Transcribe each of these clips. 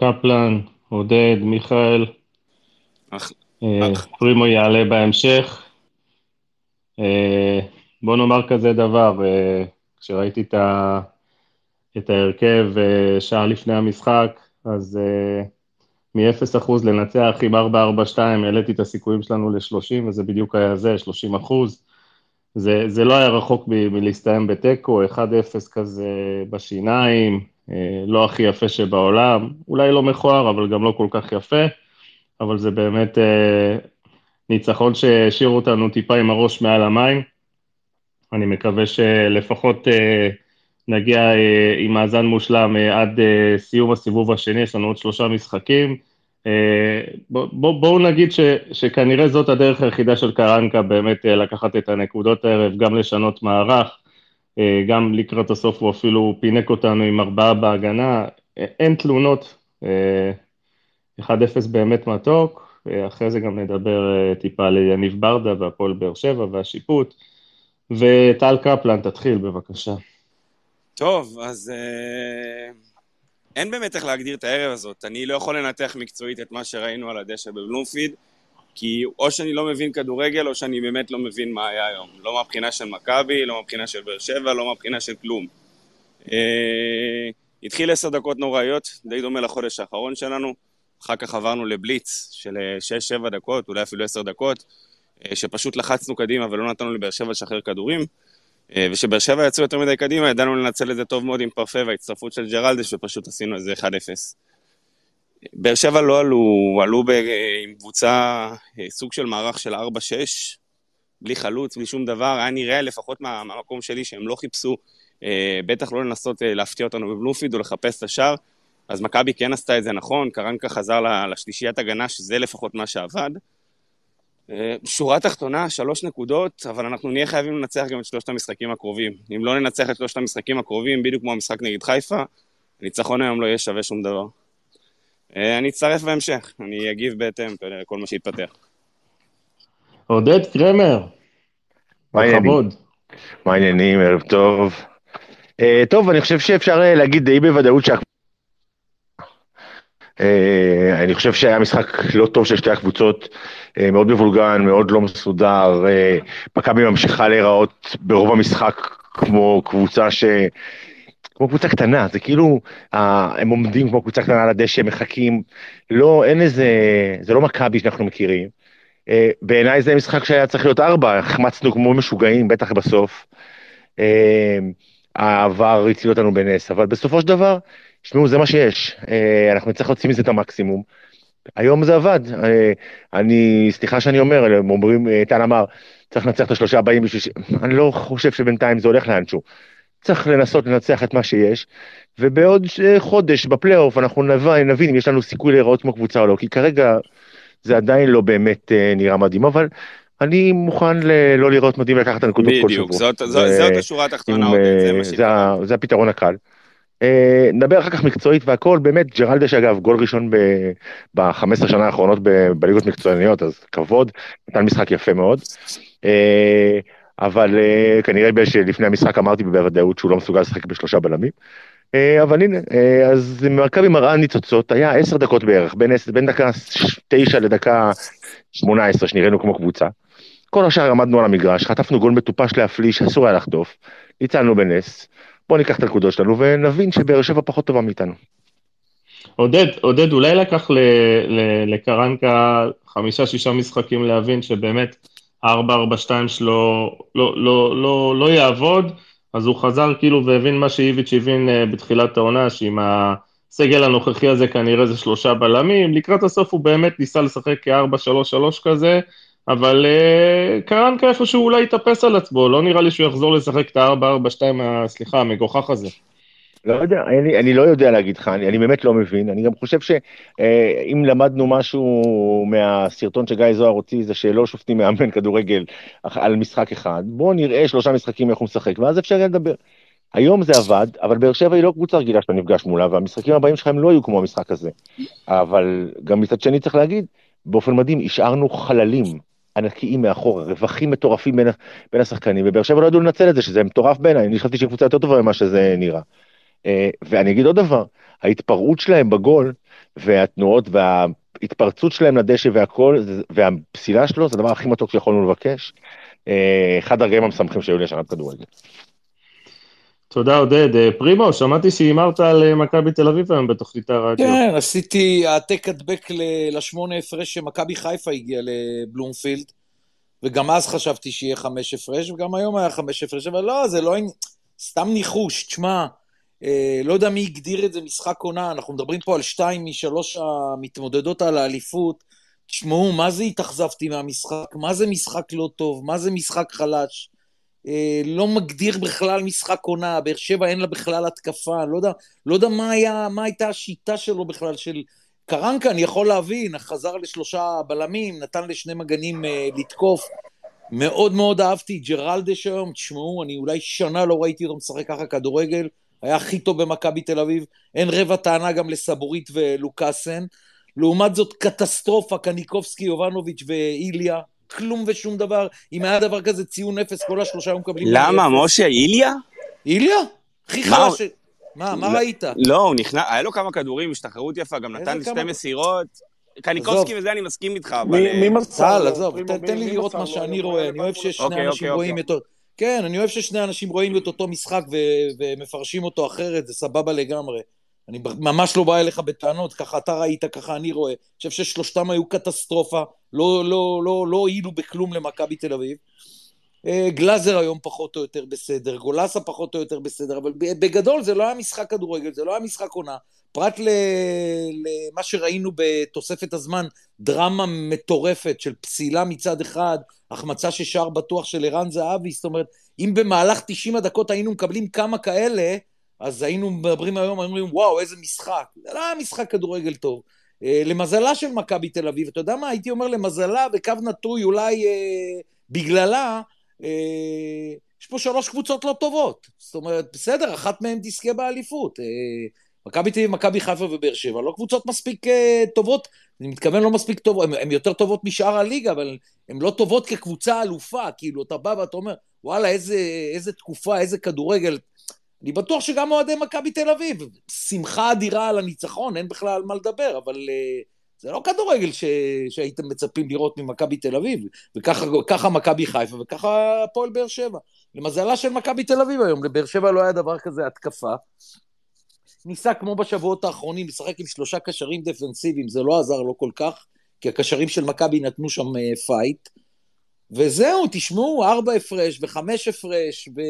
קפלן, עודד, מיכאל. אח... אה, אח. פרימו יעלה בהמשך. אה, בוא נאמר כזה דבר, אה, כשראיתי את, ה... את ההרכב שעה לפני המשחק, אז אה, מ-0% לנצח עם 4-4-2 העליתי את הסיכויים שלנו ל-30, וזה בדיוק היה זה, 30 אחוז. זה, זה לא היה רחוק מ- מלהסתיים בתיקו, 1-0 כזה בשיניים, לא הכי יפה שבעולם, אולי לא מכוער, אבל גם לא כל כך יפה, אבל זה באמת אה, ניצחון שהשאיר אותנו טיפה עם הראש מעל המים. אני מקווה שלפחות אה, נגיע אה, עם מאזן מושלם אה, עד אה, סיום הסיבוב השני, יש לנו עוד שלושה משחקים. אה, בוא, בוא, בואו נגיד ש, שכנראה זאת הדרך היחידה של קרנקה באמת אה, לקחת את הנקודות הערב, גם לשנות מערך, אה, גם לקראת הסוף הוא אפילו פינק אותנו עם ארבעה בהגנה, אה, אין תלונות, אה, 1-0 באמת מתוק, אה, אחרי זה גם נדבר אה, טיפה על יניב ברדה והפועל באר שבע והשיפוט, וטל קפלן, תתחיל בבקשה. טוב, אז אה, אין באמת איך להגדיר את הערב הזאת. אני לא יכול לנתח מקצועית את מה שראינו על הדשא בבלומפיד, כי או שאני לא מבין כדורגל, או שאני באמת לא מבין מה היה היום. לא מהבחינה של מכבי, לא מהבחינה של באר שבע, לא מהבחינה של כלום. אה, התחיל עשר דקות נוראיות, די דומה לחודש האחרון שלנו. אחר כך עברנו לבליץ של אה, שש-שבע דקות, אולי אפילו עשר דקות, אה, שפשוט לחצנו קדימה ולא נתנו לבאר שבע לשחרר כדורים. אה, וכשבאר שבע יצאו יותר מדי קדימה, ידענו לנצל את זה טוב מאוד עם פרפה וההצטרפות של ג'רלדש, ופשוט עשינו איזה 1-0. באר שבע לא עלו, עלו ב, אה, עם קבוצה, אה, סוג של מערך של 4-6, בלי חלוץ, בלי שום דבר, היה נראה לפחות מה, מהמקום שלי שהם לא חיפשו, אה, בטח לא לנסות אה, להפתיע אותנו בבלומפיד או לחפש את השער, אז מכבי כן עשתה את זה נכון, קרנקה חזר לשלישיית הגנה, שזה לפחות מה שעבד. אה, שורה תחתונה, שלוש נקודות, אבל אנחנו נהיה חייבים לנצח גם את שלושת המשחקים הקרובים. אם לא ננצח את שלושת המשחקים הקרובים, בדיוק כמו המשחק נגד חיפה, הניצחון היום לא יהיה שווה שום דבר. אה, אני אצטרף בהמשך, אני אגיב בהתאם לכל מה שיתפתח. עודד קרמר? בכבוד. מה העניינים? ערב טוב. Uh, טוב, אני חושב שאפשר uh, להגיד די בוודאות שה... Uh, אני חושב שהיה משחק לא טוב של שתי הקבוצות, uh, מאוד מבולגן, מאוד לא מסודר. Uh, מכבי ממשיכה להיראות ברוב המשחק כמו קבוצה ש... כמו קבוצה קטנה, זה כאילו, הם עומדים כמו קבוצה קטנה על הדשא, מחכים, לא, אין איזה, זה לא מכבי שאנחנו מכירים. Uh, בעיניי זה משחק שהיה צריך להיות ארבע, החמצנו כמו משוגעים, בטח בסוף. Uh, העבר הציל אותנו בנס, אבל בסופו של דבר, תשמעו, זה מה שיש. Uh, אנחנו נצטרך להוציא מזה את המקסימום. היום זה עבד. אני, סליחה שאני אומר, הם אומרים, טל אמר, צריך לנצח את השלושה הבאים בשביל ש... אני לא חושב שבינתיים זה הולך לאנשהו. צריך לנסות לנצח את מה שיש, ובעוד uh, חודש בפלייאוף אנחנו נבין, נבין אם יש לנו סיכוי להיראות כמו קבוצה או לא, כי כרגע זה עדיין לא באמת uh, נראה מדהים, אבל אני מוכן ל- לא לראות מדהים לקחת את הנקודות כל שבוע. בדיוק, זאת, זאת, זאת השורה התחתונה, עם, זה אה, מה זה. ה- זה הפתרון הקל. אה, נדבר אחר כך מקצועית והכל, באמת, ג'רלדש אגב, גול ראשון ב-15 שנה האחרונות בליגות מקצועניות, אז כבוד, נתן משחק יפה מאוד. אבל אה, כנראה שלפני המשחק אמרתי בוודאות שהוא לא מסוגל לשחק בשלושה בלמים. אה, אבל הנה, אה, אז מכבי מראה ניצוצות, היה עשר דקות בערך, בין, בין דקה תשע לדקה שמונה עשרה, שנראינו כמו קבוצה. כל השאר עמדנו על המגרש, חטפנו גול מטופש להפליא שאסור היה לחטוף, ניצלנו בנס, בואו ניקח את הנקודות שלנו ונבין שבאר שבע פחות טובה מאיתנו. עודד, עודד, אולי לקח לקרנקה חמישה-שישה משחקים להבין שבאמת ה-4-4-2 שלו לא, לא, לא, לא יעבוד, אז הוא חזר כאילו והבין מה שאיביץ' הבין אה, בתחילת העונה, שעם הסגל הנוכחי הזה כנראה זה שלושה בלמים, לקראת הסוף הוא באמת ניסה לשחק כ-4-3-3 כזה, אבל uh, קרנקה איפשהו אולי יתאפס על עצמו, לא נראה לי שהוא יחזור לשחק את ה-4-4-2, ה- סליחה, המגוחך הזה. לא יודע, אני, אני לא יודע להגיד לך, אני, אני באמת לא מבין, אני גם חושב שאם למדנו משהו מהסרטון שגיא זוהר הוציא, זה שלא שופטים מאמן כדורגל על משחק אחד, בואו נראה שלושה משחקים איך הוא משחק, ואז אפשר לדבר. היום זה עבד, אבל באר שבע היא לא קבוצה רגילה שאתה נפגש מולה, והמשחקים הבאים שלך הם לא יהיו כמו המשחק הזה. אבל גם מצד שני צריך להגיד, באופן מדהים, השארנו חללים ענקיים מאחורה, רווחים מטורפים בין, בין השחקנים, ובאר שבע לא ידעו לנצל את זה, שזה מטורף בעיניי, אני חשבתי שהיא קבוצה יותר טובה ממה שזה נראה. ואני אגיד עוד דבר, ההתפרעות שלהם בגול, והתנועות וההתפרצות שלהם לדשא והכל, והפסילה שלו, זה הדבר הכי מתוק שיכולנו לבקש. אחד הרגעים המשמחים שהיו לי השנה בכדורגל. תודה עודד. אה, פרימו, שמעתי שהימרת על אה, מכבי תל אביב היום בתוכנית הרדיו. כן, עשיתי העתק הדבק לשמונה הפרש שמכבי חיפה הגיעה לבלומפילד, וגם אז חשבתי שיהיה חמש הפרש, וגם היום היה חמש הפרש, אבל לא, זה לא... סתם ניחוש, תשמע, אה, לא יודע מי הגדיר את זה משחק עונה, אנחנו מדברים פה על שתיים משלוש המתמודדות על האליפות. תשמעו, מה זה התאכזבתי מהמשחק? מה זה משחק לא טוב? מה זה משחק חלש? אה, לא מגדיר בכלל משחק עונה, באר שבע אין לה בכלל התקפה, לא יודע, לא יודע מה, היה, מה הייתה השיטה שלו בכלל, של קרנקה, אני יכול להבין, חזר לשלושה בלמים, נתן לשני מגנים אה, לתקוף. מאוד מאוד אהבתי ג'רלדש היום, תשמעו, אני אולי שנה לא ראיתי אותו משחק ככה כדורגל, היה הכי טוב במכבי תל אביב, אין רבע טענה גם לסבורית ולוקאסן. לעומת זאת, קטסטרופה, קניקובסקי, יובנוביץ' ואיליה, כלום ושום דבר. אם היה דבר כזה ציון אפס, כל השלושה היו מקבלים... למה, משה, איליה? איליה? הכי חלש... מה, מה ראית? לא, הוא נכנס, היה לו כמה כדורים, השתחררות יפה, גם נתן שתי מסירות. קניקובסקי וזה אני מסכים איתך, אבל... מי מסר? עזוב, תן לי לראות מה שאני רואה, אני אוהב ששני אוקיי, אנשים אוקיי, רואים אוקיי. כן, אני אוהב ששני אנשים רואים את אותו משחק ומפרשים אותו אחרת, זה סבבה לגמרי. אני ממש לא בא אליך בטענות, ככה אתה ראית, ככה אני רואה. אני חושב ששלושתם היו קטסטרופה, לא, לא, לא, לא הועילו בכלום למכבי תל אביב. אה, גלאזר היום פחות או יותר בסדר, גולסה פחות או יותר בסדר, אבל בגדול זה לא היה משחק כדורגל, זה לא היה משחק עונה. פרט למה שראינו בתוספת הזמן, דרמה מטורפת של פסילה מצד אחד, החמצה ששער בטוח של ערן זהבי, זאת אומרת, אם במהלך 90 הדקות היינו מקבלים כמה כאלה, אז היינו מדברים היום, היינו אומרים, וואו, איזה משחק. זה לא היה משחק כדורגל טוב. אה, למזלה של מכבי תל אביב, אתה יודע מה, הייתי אומר למזלה, וקו נטוי אולי אה, בגללה, אה, יש פה שלוש קבוצות לא טובות. זאת אומרת, בסדר, אחת מהן תזכה באליפות. אה, מכבי תל אביב, מכבי חיפה ובאר שבע, לא קבוצות מספיק אה, טובות, אני מתכוון לא מספיק טובות, הן יותר טובות משאר הליגה, אבל הן לא טובות כקבוצה אלופה, כאילו, אתה בא ואתה אומר, וואלה, איזה, איזה תקופה, איזה כדורגל, אני בטוח שגם אוהדי מכבי תל אביב, שמחה אדירה על הניצחון, אין בכלל על מה לדבר, אבל uh, זה לא כדורגל ש... שהייתם מצפים לראות ממכבי תל אביב, וככה מכבי חיפה וככה הפועל באר שבע. למזלה של מכבי תל אביב היום, לבאר שבע לא היה דבר כזה התקפה. ניסה כמו בשבועות האחרונים לשחק עם שלושה קשרים דפנסיביים, זה לא עזר לו כל כך, כי הקשרים של מכבי נתנו שם fight. וזהו, תשמעו, ארבע הפרש וחמש הפרש, ו...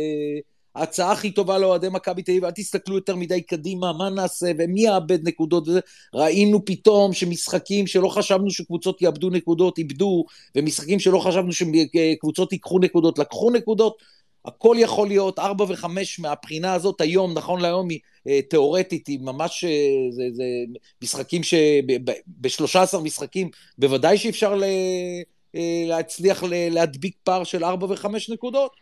ההצעה הכי טובה לאוהדי מכבי תל אביב, אל תסתכלו יותר מדי קדימה, מה נעשה ומי יאבד נקודות וזה. ראינו פתאום שמשחקים שלא חשבנו שקבוצות יאבדו נקודות, איבדו, ומשחקים שלא חשבנו שקבוצות ייקחו נקודות, לקחו נקודות. הכל יכול להיות, ארבע וחמש מהבחינה הזאת היום, נכון להיום היא אה, תיאורטית, היא ממש, אה, זה, זה משחקים ש... ב-13 משחקים, בוודאי שאפשר ל... אה, להצליח להדביק פער של ארבע וחמש נקודות.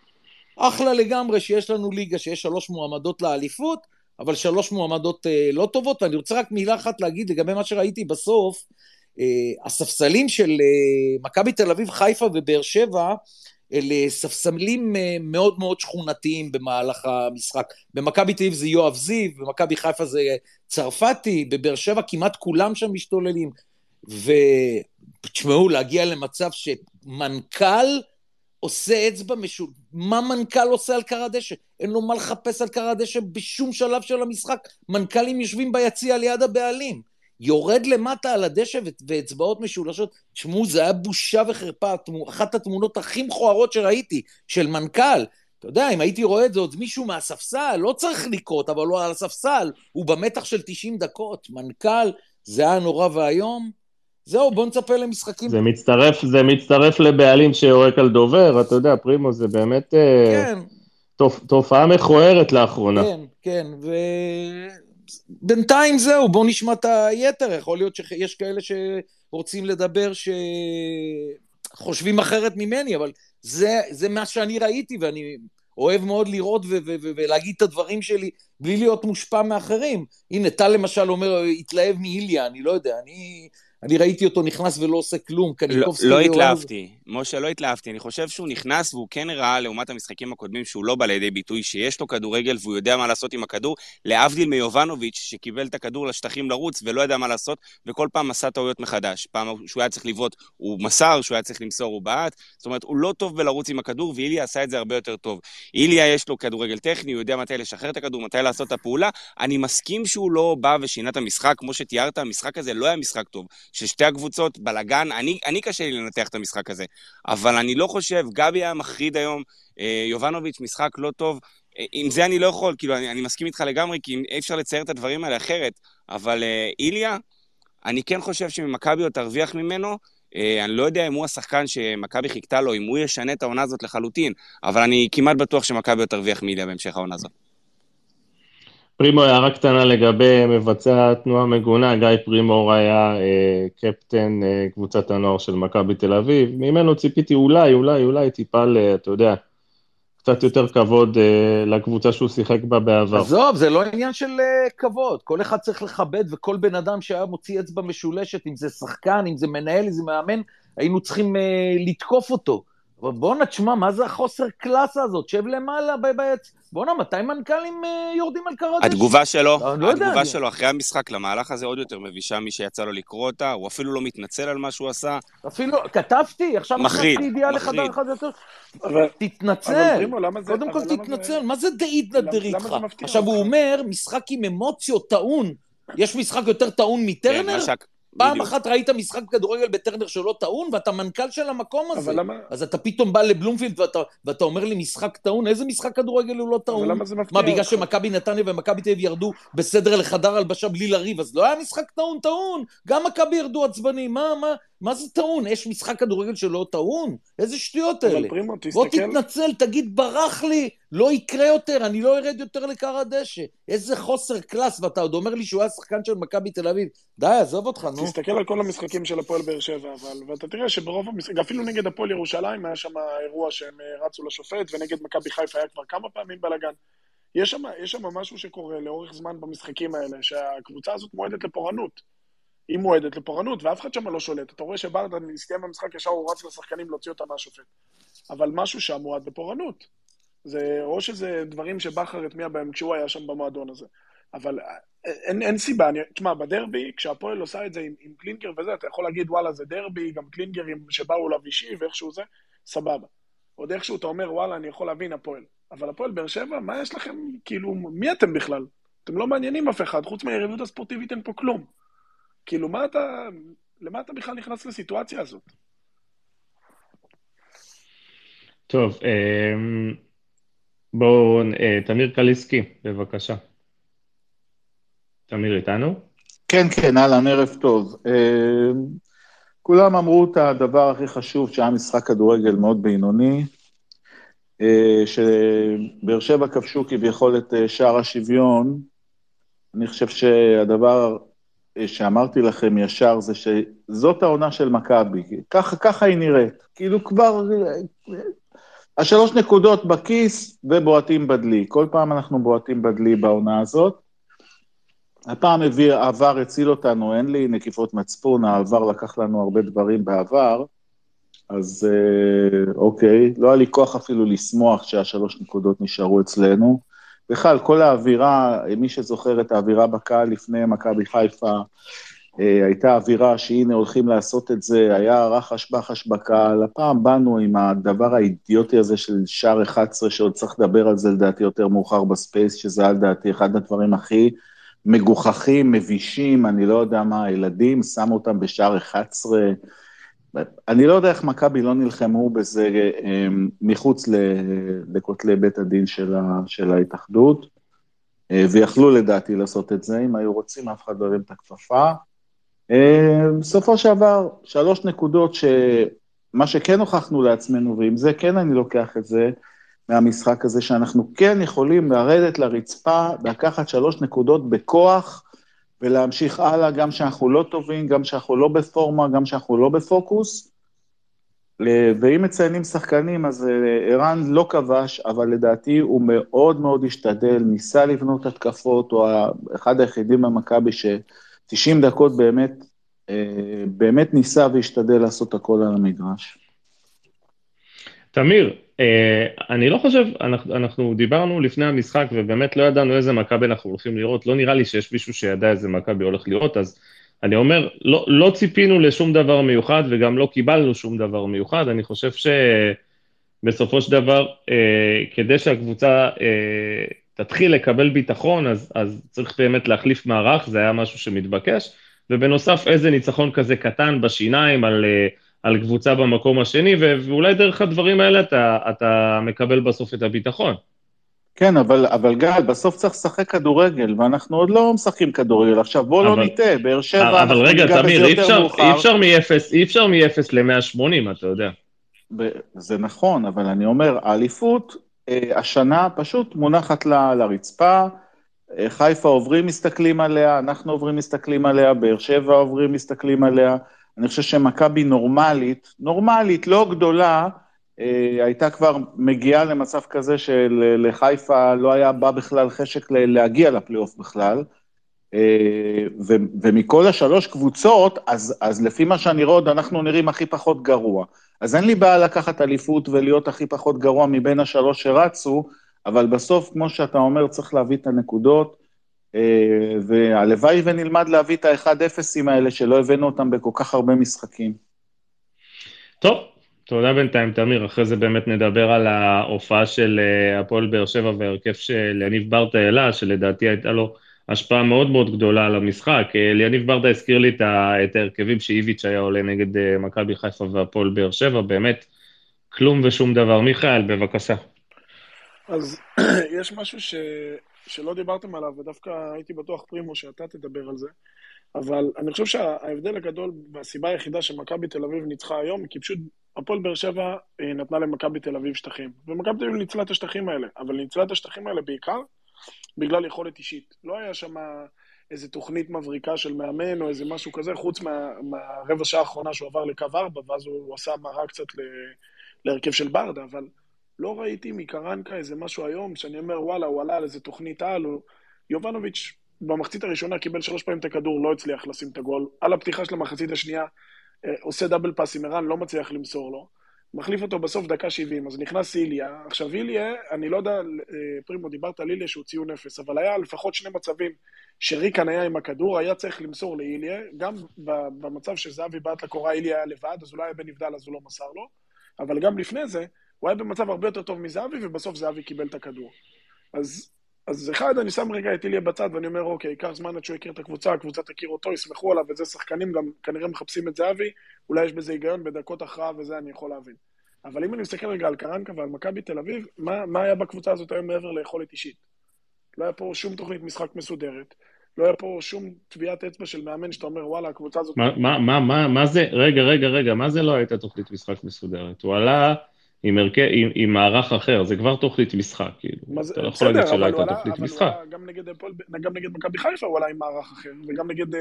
אחלה לגמרי שיש לנו ליגה שיש שלוש מועמדות לאליפות, אבל שלוש מועמדות אה, לא טובות, ואני רוצה רק מילה אחת להגיד לגבי מה שראיתי בסוף, אה, הספסלים של אה, מכבי תל אביב, חיפה ובאר שבע, אלה ספסלים אה, מאוד מאוד שכונתיים במהלך המשחק. במכבי תל אביב זה יואב זיו, במכבי חיפה זה צרפתי, בבאר שבע כמעט כולם שם משתוללים. ותשמעו, להגיע למצב שמנכ"ל עושה אצבע משול... מה מנכ"ל עושה על קר הדשא? אין לו מה לחפש על קר הדשא בשום שלב של המשחק. מנכ"לים יושבים ביציע ליד הבעלים. יורד למטה על הדשא ואצבעות משולשות. תשמעו, זה היה בושה וחרפה, אחת התמונות הכי מכוערות שראיתי, של מנכ"ל. אתה יודע, אם הייתי רואה את זה עוד מישהו מהספסל, לא צריך לקרות, אבל הוא על הספסל, הוא במתח של 90 דקות. מנכ"ל, זה היה נורא ואיום. זהו, בוא נצפה למשחקים. זה מצטרף, זה מצטרף לבעלים שיורק על דובר, אתה יודע, פרימו, זה באמת אה, כן. תופ, תופעה מכוערת לאחרונה. כן, כן, ובינתיים זהו, בוא נשמע את היתר, יכול להיות שיש כאלה שרוצים לדבר שחושבים אחרת ממני, אבל זה, זה מה שאני ראיתי, ואני אוהב מאוד לראות ו- ו- ו- ולהגיד את הדברים שלי בלי להיות מושפע מאחרים. הנה, טל למשל אומר, התלהב מאיליה, אני לא יודע, אני... אני ראיתי אותו נכנס ולא עושה כלום, קניקובסקי... לא, לא התלהבתי, משה, לא התלהבתי. אני חושב שהוא נכנס והוא כן הראה, לעומת המשחקים הקודמים, שהוא לא בא לידי ביטוי, שיש לו כדורגל והוא יודע מה לעשות עם הכדור, להבדיל מיובנוביץ', שקיבל את הכדור לשטחים לרוץ ולא ידע מה לעשות, וכל פעם עשה טעויות מחדש. פעם שהוא היה צריך לבעוט, הוא מסר, שהוא היה צריך למסור, הוא בעט. זאת אומרת, הוא לא טוב בלרוץ עם הכדור, ואיליה עשה את זה הרבה יותר טוב. איליה יש לו כדורגל טכני, הוא יודע מתי לשחרר את הכדור, מתי לעשות את הפעולה. אני מסכים שהוא לא בא ושינה את המשחק, כמו שתיארת, המשחק הזה לא היה משחק טוב. ששתי הקבוצות, בלאגן, אני, אני קשה לי לנתח את המשחק הזה. אבל אני לא חושב, גבי היה מחריד היום, אה, יובנוביץ', משחק לא טוב. אה, עם זה אני לא יכול, כאילו, אני, אני מסכים איתך לגמרי, כי אי אפשר לצייר את הדברים האלה אחרת. אבל אה, איליה, אני כן חושב שממכבי עוד תרוויח ממנו. אני לא יודע אם הוא השחקן שמכבי חיכתה לו, אם הוא ישנה את העונה הזאת לחלוטין, אבל אני כמעט בטוח שמכבי עוד תרוויח מאיליה בהמשך העונה הזאת. פרימו, הערה קטנה לגבי מבצע תנועה מגונה, גיא פרימור היה אה, קפטן אה, קבוצת הנוער של מכבי תל אביב, ממנו ציפיתי אולי, אולי, אולי טיפה, אתה יודע, קצת יותר כבוד אה, לקבוצה שהוא שיחק בה בעבר. עזוב, זה לא עניין של אה, כבוד, כל אחד צריך לכבד, וכל בן אדם שהיה מוציא אצבע משולשת, אם זה שחקן, אם זה מנהל, אם זה מאמן, היינו צריכים אה, לתקוף אותו. אבל בואנה, תשמע, מה זה החוסר קלאסה הזאת? שב למעלה בעץ. בואנה, מתי מנכ"לים uh, יורדים על קרדש? התגובה שלו, לא התגובה יודע, שלו אחרי המשחק למהלך הזה עוד יותר מבישה מי שיצא לו לקרוא אותה, הוא אפילו לא מתנצל על מה שהוא עשה. אפילו, כתבתי, עכשיו מחריד, ידיעה לחדר אחד יותר. תתנצל, קודם כל תתנצל, מה זה דאית נדר איתך? עכשיו הוא אומר, משחק עם אמוציות טעון. יש משחק יותר טעון מטרנר? כן, פעם אחת ראית משחק כדורגל בטרנר שלא טעון, ואתה מנכ"ל של המקום הזה. אבל למה... אז אתה פתאום בא לבלומפילד ואתה, ואתה אומר לי משחק טעון, איזה משחק כדורגל הוא לא טעון? אבל למה זה מפתיע מה, בגלל שמכבי נתניה ומכבי תל אביב ירדו בסדר לחדר הלבשה בלי לריב, אז לא היה משחק טעון טעון? גם מכבי ירדו עצבנים, מה, מה, מה זה טעון? יש משחק כדורגל שלא טעון? איזה שטויות האלה? אבל פרימו, תסתכל... בוא תתנצל, תגיד, ברח לי, לא יקרה יותר, אני לא ארד יותר לקר הדשא. איזה חוסר קלאס, ואתה עוד אומר לי שהוא היה שחקן של מכבי תל אביב. די, עזוב אותך, נו. תסתכל על כל המשחקים של הפועל באר שבע, אבל, ואתה תראה שברוב המשחקים, אפילו נגד הפועל ירושלים היה שם אירוע שהם אה, רצו לשופט, ונגד מכבי חיפה היה כבר כמה פעמים בלאגן. יש שם משהו שקורה לאורך זמן במשחקים האלה, שהקבוצה הזאת מועדת לפורענות. היא מועדת לפורענות, ואף אחד שם לא שולט. אתה רואה שברדה הסתיים במשחק, ישר הוא רץ לשחקנים להוציא אותם מהשופט. אבל משהו שם מועד בפורענות. זה, או שזה דברים שבכר הטמיע בהם כשהוא היה שם במועדון הזה. אבל אה, אין, אין סיבה, אני, תשמע, בדרבי, כשהפועל עושה את זה עם, עם קלינגר וזה, אתה יכול להגיד, וואלה, זה דרבי, גם קלינגרים שבאו אליו אישי ואיכשהו זה, סבבה. עוד איכשהו אתה אומר, וואלה, אני יכול להבין הפועל. אבל הפועל באר שבע, מה יש לכם, כאילו, מי אתם בכלל? אתם לא מעניינים אף אחד, חוץ מהיריבות הספורטיבית אין פה כלום. כאילו, מה אתה, למה אתה בכלל נכנס לסיטואציה הזאת? טוב, אמ, בואו, אה, תמיר קליסקי, בבקשה. תמיר איתנו? כן, כן, אהלן, ערב טוב. אמ, כולם אמרו את הדבר הכי חשוב, שהיה משחק כדורגל מאוד בינוני, אה, שבאר שבע כבשו כביכול את אה, שער השוויון. אני חושב שהדבר שאמרתי לכם ישר זה שזאת העונה של מכבי, ככה, ככה היא נראית. כאילו כבר, השלוש נקודות בכיס ובועטים בדלי. כל פעם אנחנו בועטים בדלי בעונה הזאת. הפעם הביא, העבר הציל אותנו, אין לי נקיפות מצפון, העבר לקח לנו הרבה דברים בעבר, אז אה, אוקיי, לא היה לי כוח אפילו לשמוח שהשלוש נקודות נשארו אצלנו. בכלל, כל האווירה, מי שזוכר את האווירה בקהל לפני מכבי חיפה, אה, הייתה אווירה שהנה הולכים לעשות את זה, היה רחש בחש בקהל, הפעם באנו עם הדבר האידיוטי הזה של שער 11, שעוד צריך לדבר על זה לדעתי יותר מאוחר ב space, שזה היה לדעתי אחד הדברים הכי מגוחכים, מבישים, אני לא יודע מה, הילדים, שמו אותם בשער 11, אני לא יודע איך מכבי לא נלחמו בזה אמ, מחוץ לכותלי בית הדין של, ה, של ההתאחדות, אה, ויכלו לדעתי לעשות את זה, אם היו רוצים, אף אחד לא הרים את הכפפה. אה, בסופו של דבר, שלוש נקודות שמה שכן הוכחנו לעצמנו, ועם זה כן אני לוקח את זה מהמשחק הזה, שאנחנו כן יכולים לרדת לרצפה, לקחת שלוש נקודות בכוח, ולהמשיך הלאה, גם כשאנחנו לא טובים, גם כשאנחנו לא בפורמה, גם כשאנחנו לא בפוקוס. ואם מציינים שחקנים, אז אה, ערן לא כבש, אבל לדעתי הוא מאוד מאוד השתדל, ניסה לבנות התקפות, הוא אחד היחידים במכבי ש-90 דקות באמת באמת ניסה והשתדל לעשות הכל על המגרש. תמיר, אני לא חושב, אנחנו, אנחנו דיברנו לפני המשחק ובאמת לא ידענו איזה מכבי אנחנו הולכים לראות, לא נראה לי שיש מישהו שידע איזה מכבי הולך לראות, אז אני אומר, לא, לא ציפינו לשום דבר מיוחד וגם לא קיבלנו שום דבר מיוחד, אני חושב שבסופו של דבר, אה, כדי שהקבוצה אה, תתחיל לקבל ביטחון, אז, אז צריך באמת להחליף מערך, זה היה משהו שמתבקש, ובנוסף איזה ניצחון כזה קטן בשיניים על, אה, על קבוצה במקום השני, ואולי דרך הדברים האלה אתה, אתה מקבל בסוף את הביטחון. כן, אבל, אבל גל, בסוף צריך לשחק כדורגל, ואנחנו עוד לא משחקים כדורגל. עכשיו, בוא לא אבל, לא נטעה, באר שבע, אבל רגע, תמיר, אי אפשר, אי אפשר מ-0, אי אפשר מ-0 ל-180, אתה יודע. זה נכון, אבל אני אומר, האליפות אה, השנה פשוט מונחת ל, לרצפה, אה, חיפה עוברים, מסתכלים עליה, אנחנו עוברים, מסתכלים עליה, באר שבע עוברים, מסתכלים עליה. אני חושב שמכבי נורמלית, נורמלית, לא גדולה, אה, הייתה כבר מגיעה למצב כזה שלחיפה לא היה בא בכלל חשק להגיע לפלייאוף בכלל. אה, ומכל השלוש קבוצות, אז, אז לפי מה שאני רואה, עוד אנחנו נראים הכי פחות גרוע. אז אין לי בעיה לקחת אליפות ולהיות הכי פחות גרוע מבין השלוש שרצו, אבל בסוף, כמו שאתה אומר, צריך להביא את הנקודות, אה, והלוואי ונלמד להביא את ה-1-0ים האלה שלא הבאנו אותם בכל כך הרבה משחקים. טוב, תודה בינתיים, תמיר. אחרי זה באמת נדבר על ההופעה של אה, הפועל באר שבע והרכב של יניב ברטה העלה, שלדעתי הייתה לו השפעה מאוד מאוד גדולה על המשחק. אה, יניב ברטה הזכיר לי את ההרכבים שאיביץ' היה עולה נגד אה, מכבי חיפה והפועל באר שבע, באמת כלום ושום דבר. מיכאל, בבקשה. אז יש משהו ש... שלא דיברתם עליו, ודווקא הייתי בטוח, פרימו, שאתה תדבר על זה. אבל אני חושב שההבדל הגדול והסיבה היחידה שמכבי תל אביב ניצחה היום, כי פשוט הפועל באר שבע אה, נתנה למכבי תל אביב שטחים. ומכבי תל אביב ניצלה את השטחים האלה, אבל ניצלה את השטחים האלה בעיקר בגלל יכולת אישית. לא היה שם איזה תוכנית מבריקה של מאמן או איזה משהו כזה, חוץ מה, מהרבע שעה האחרונה שהוא עבר לקו ארבע, ואז הוא עשה מראה קצת ל, להרכב של ברדה, אבל לא ראיתי מקרנקה איזה משהו היום, שאני אומר, וואלה, הוא עלה על איזה תוכנית על, הוא... יובנוביץ' במחצית הראשונה קיבל שלוש פעמים את הכדור, לא הצליח לשים את הגול. על הפתיחה של המחצית השנייה אה, עושה דאבל פאס עם ערן, לא מצליח למסור לו. מחליף אותו בסוף דקה 70, אז נכנס איליה. עכשיו איליה, אני לא יודע, אה, פרימו, דיברת על איליה שהוא ציון אפס, אבל היה לפחות שני מצבים שריקן היה עם הכדור, היה צריך למסור לאיליה, גם במצב שזהבי בעט לקורה, איליה היה לבד, אז הוא לא היה בנבדל, אז הוא לא מסר לו, אבל גם לפני זה, הוא היה במצב הרבה יותר טוב מזהבי, ובסוף זהבי קיבל את הכדור. אז אז אחד, אני שם רגע את איליה בצד ואני אומר, אוקיי, ייקח זמן עד שהוא יכיר את הקבוצה, הקבוצה תכיר אותו, יסמכו עליו, וזה שחקנים גם כנראה מחפשים את זהבי, אולי יש בזה היגיון בדקות הכרעה וזה אני יכול להבין. אבל אם אני מסתכל רגע על קרנקה ועל מכבי תל אביב, מה, מה היה בקבוצה הזאת היום מעבר ליכולת אישית? לא היה פה שום תוכנית משחק מסודרת, לא היה פה שום טביעת אצבע של מאמן שאתה אומר, וואלה, הקבוצה הזאת... מה, מה, מה, מה, מה זה, רגע, רגע, רגע, מה זה לא הייתה תוכנית משחק מסודרת? הוא עלה... עם, הרכ... עם, עם מערך אחר, זה כבר תוכנית משחק, כאילו. זה, אתה לא יכול להגיד שלא הייתה תוכנית משחק. אבל גם נגד, גם נגד מכבי חיפה הוא עלה עם מערך אחר, וגם נגד uh,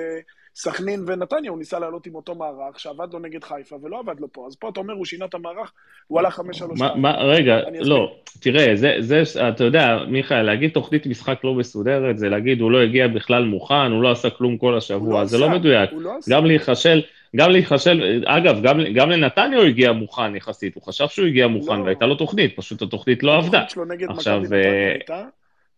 סכנין ונתניה הוא ניסה לעלות עם אותו מערך, שעבד לו נגד חיפה ולא עבד לו פה. אז פה אתה אומר, הוא שינה את המערך, הוא עלה חמש שלוש שתיים. רגע, לא, תראה, זה, זה, אתה יודע, מיכאל, להגיד תוכנית משחק לא מסודרת, זה להגיד, הוא לא הגיע בכלל מוכן, הוא לא עשה כלום כל השבוע, לא זה לא לא מדויק. לא גם להיכשל... גם להיכשל, אגב, גם, גם לנתניה הוא הגיע מוכן יחסית, הוא חשב שהוא הגיע מוכן לא. והייתה לו תוכנית, פשוט התוכנית לא עבדה. התוכנית שלו נגד מכבי נתניה אה, הייתה,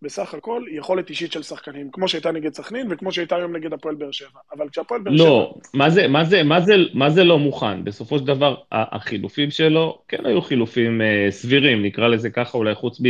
בסך הכל, יכולת אישית של שחקנים, כמו שהייתה נגד סכנין וכמו שהייתה היום נגד הפועל באר שבע. אבל כשהפועל באר לא, שבע... לא, מה זה, מה, זה, מה, זה, מה זה לא מוכן? בסופו של דבר, החילופים שלו כן היו חילופים אה, סבירים, נקרא לזה ככה, אולי חוץ מ...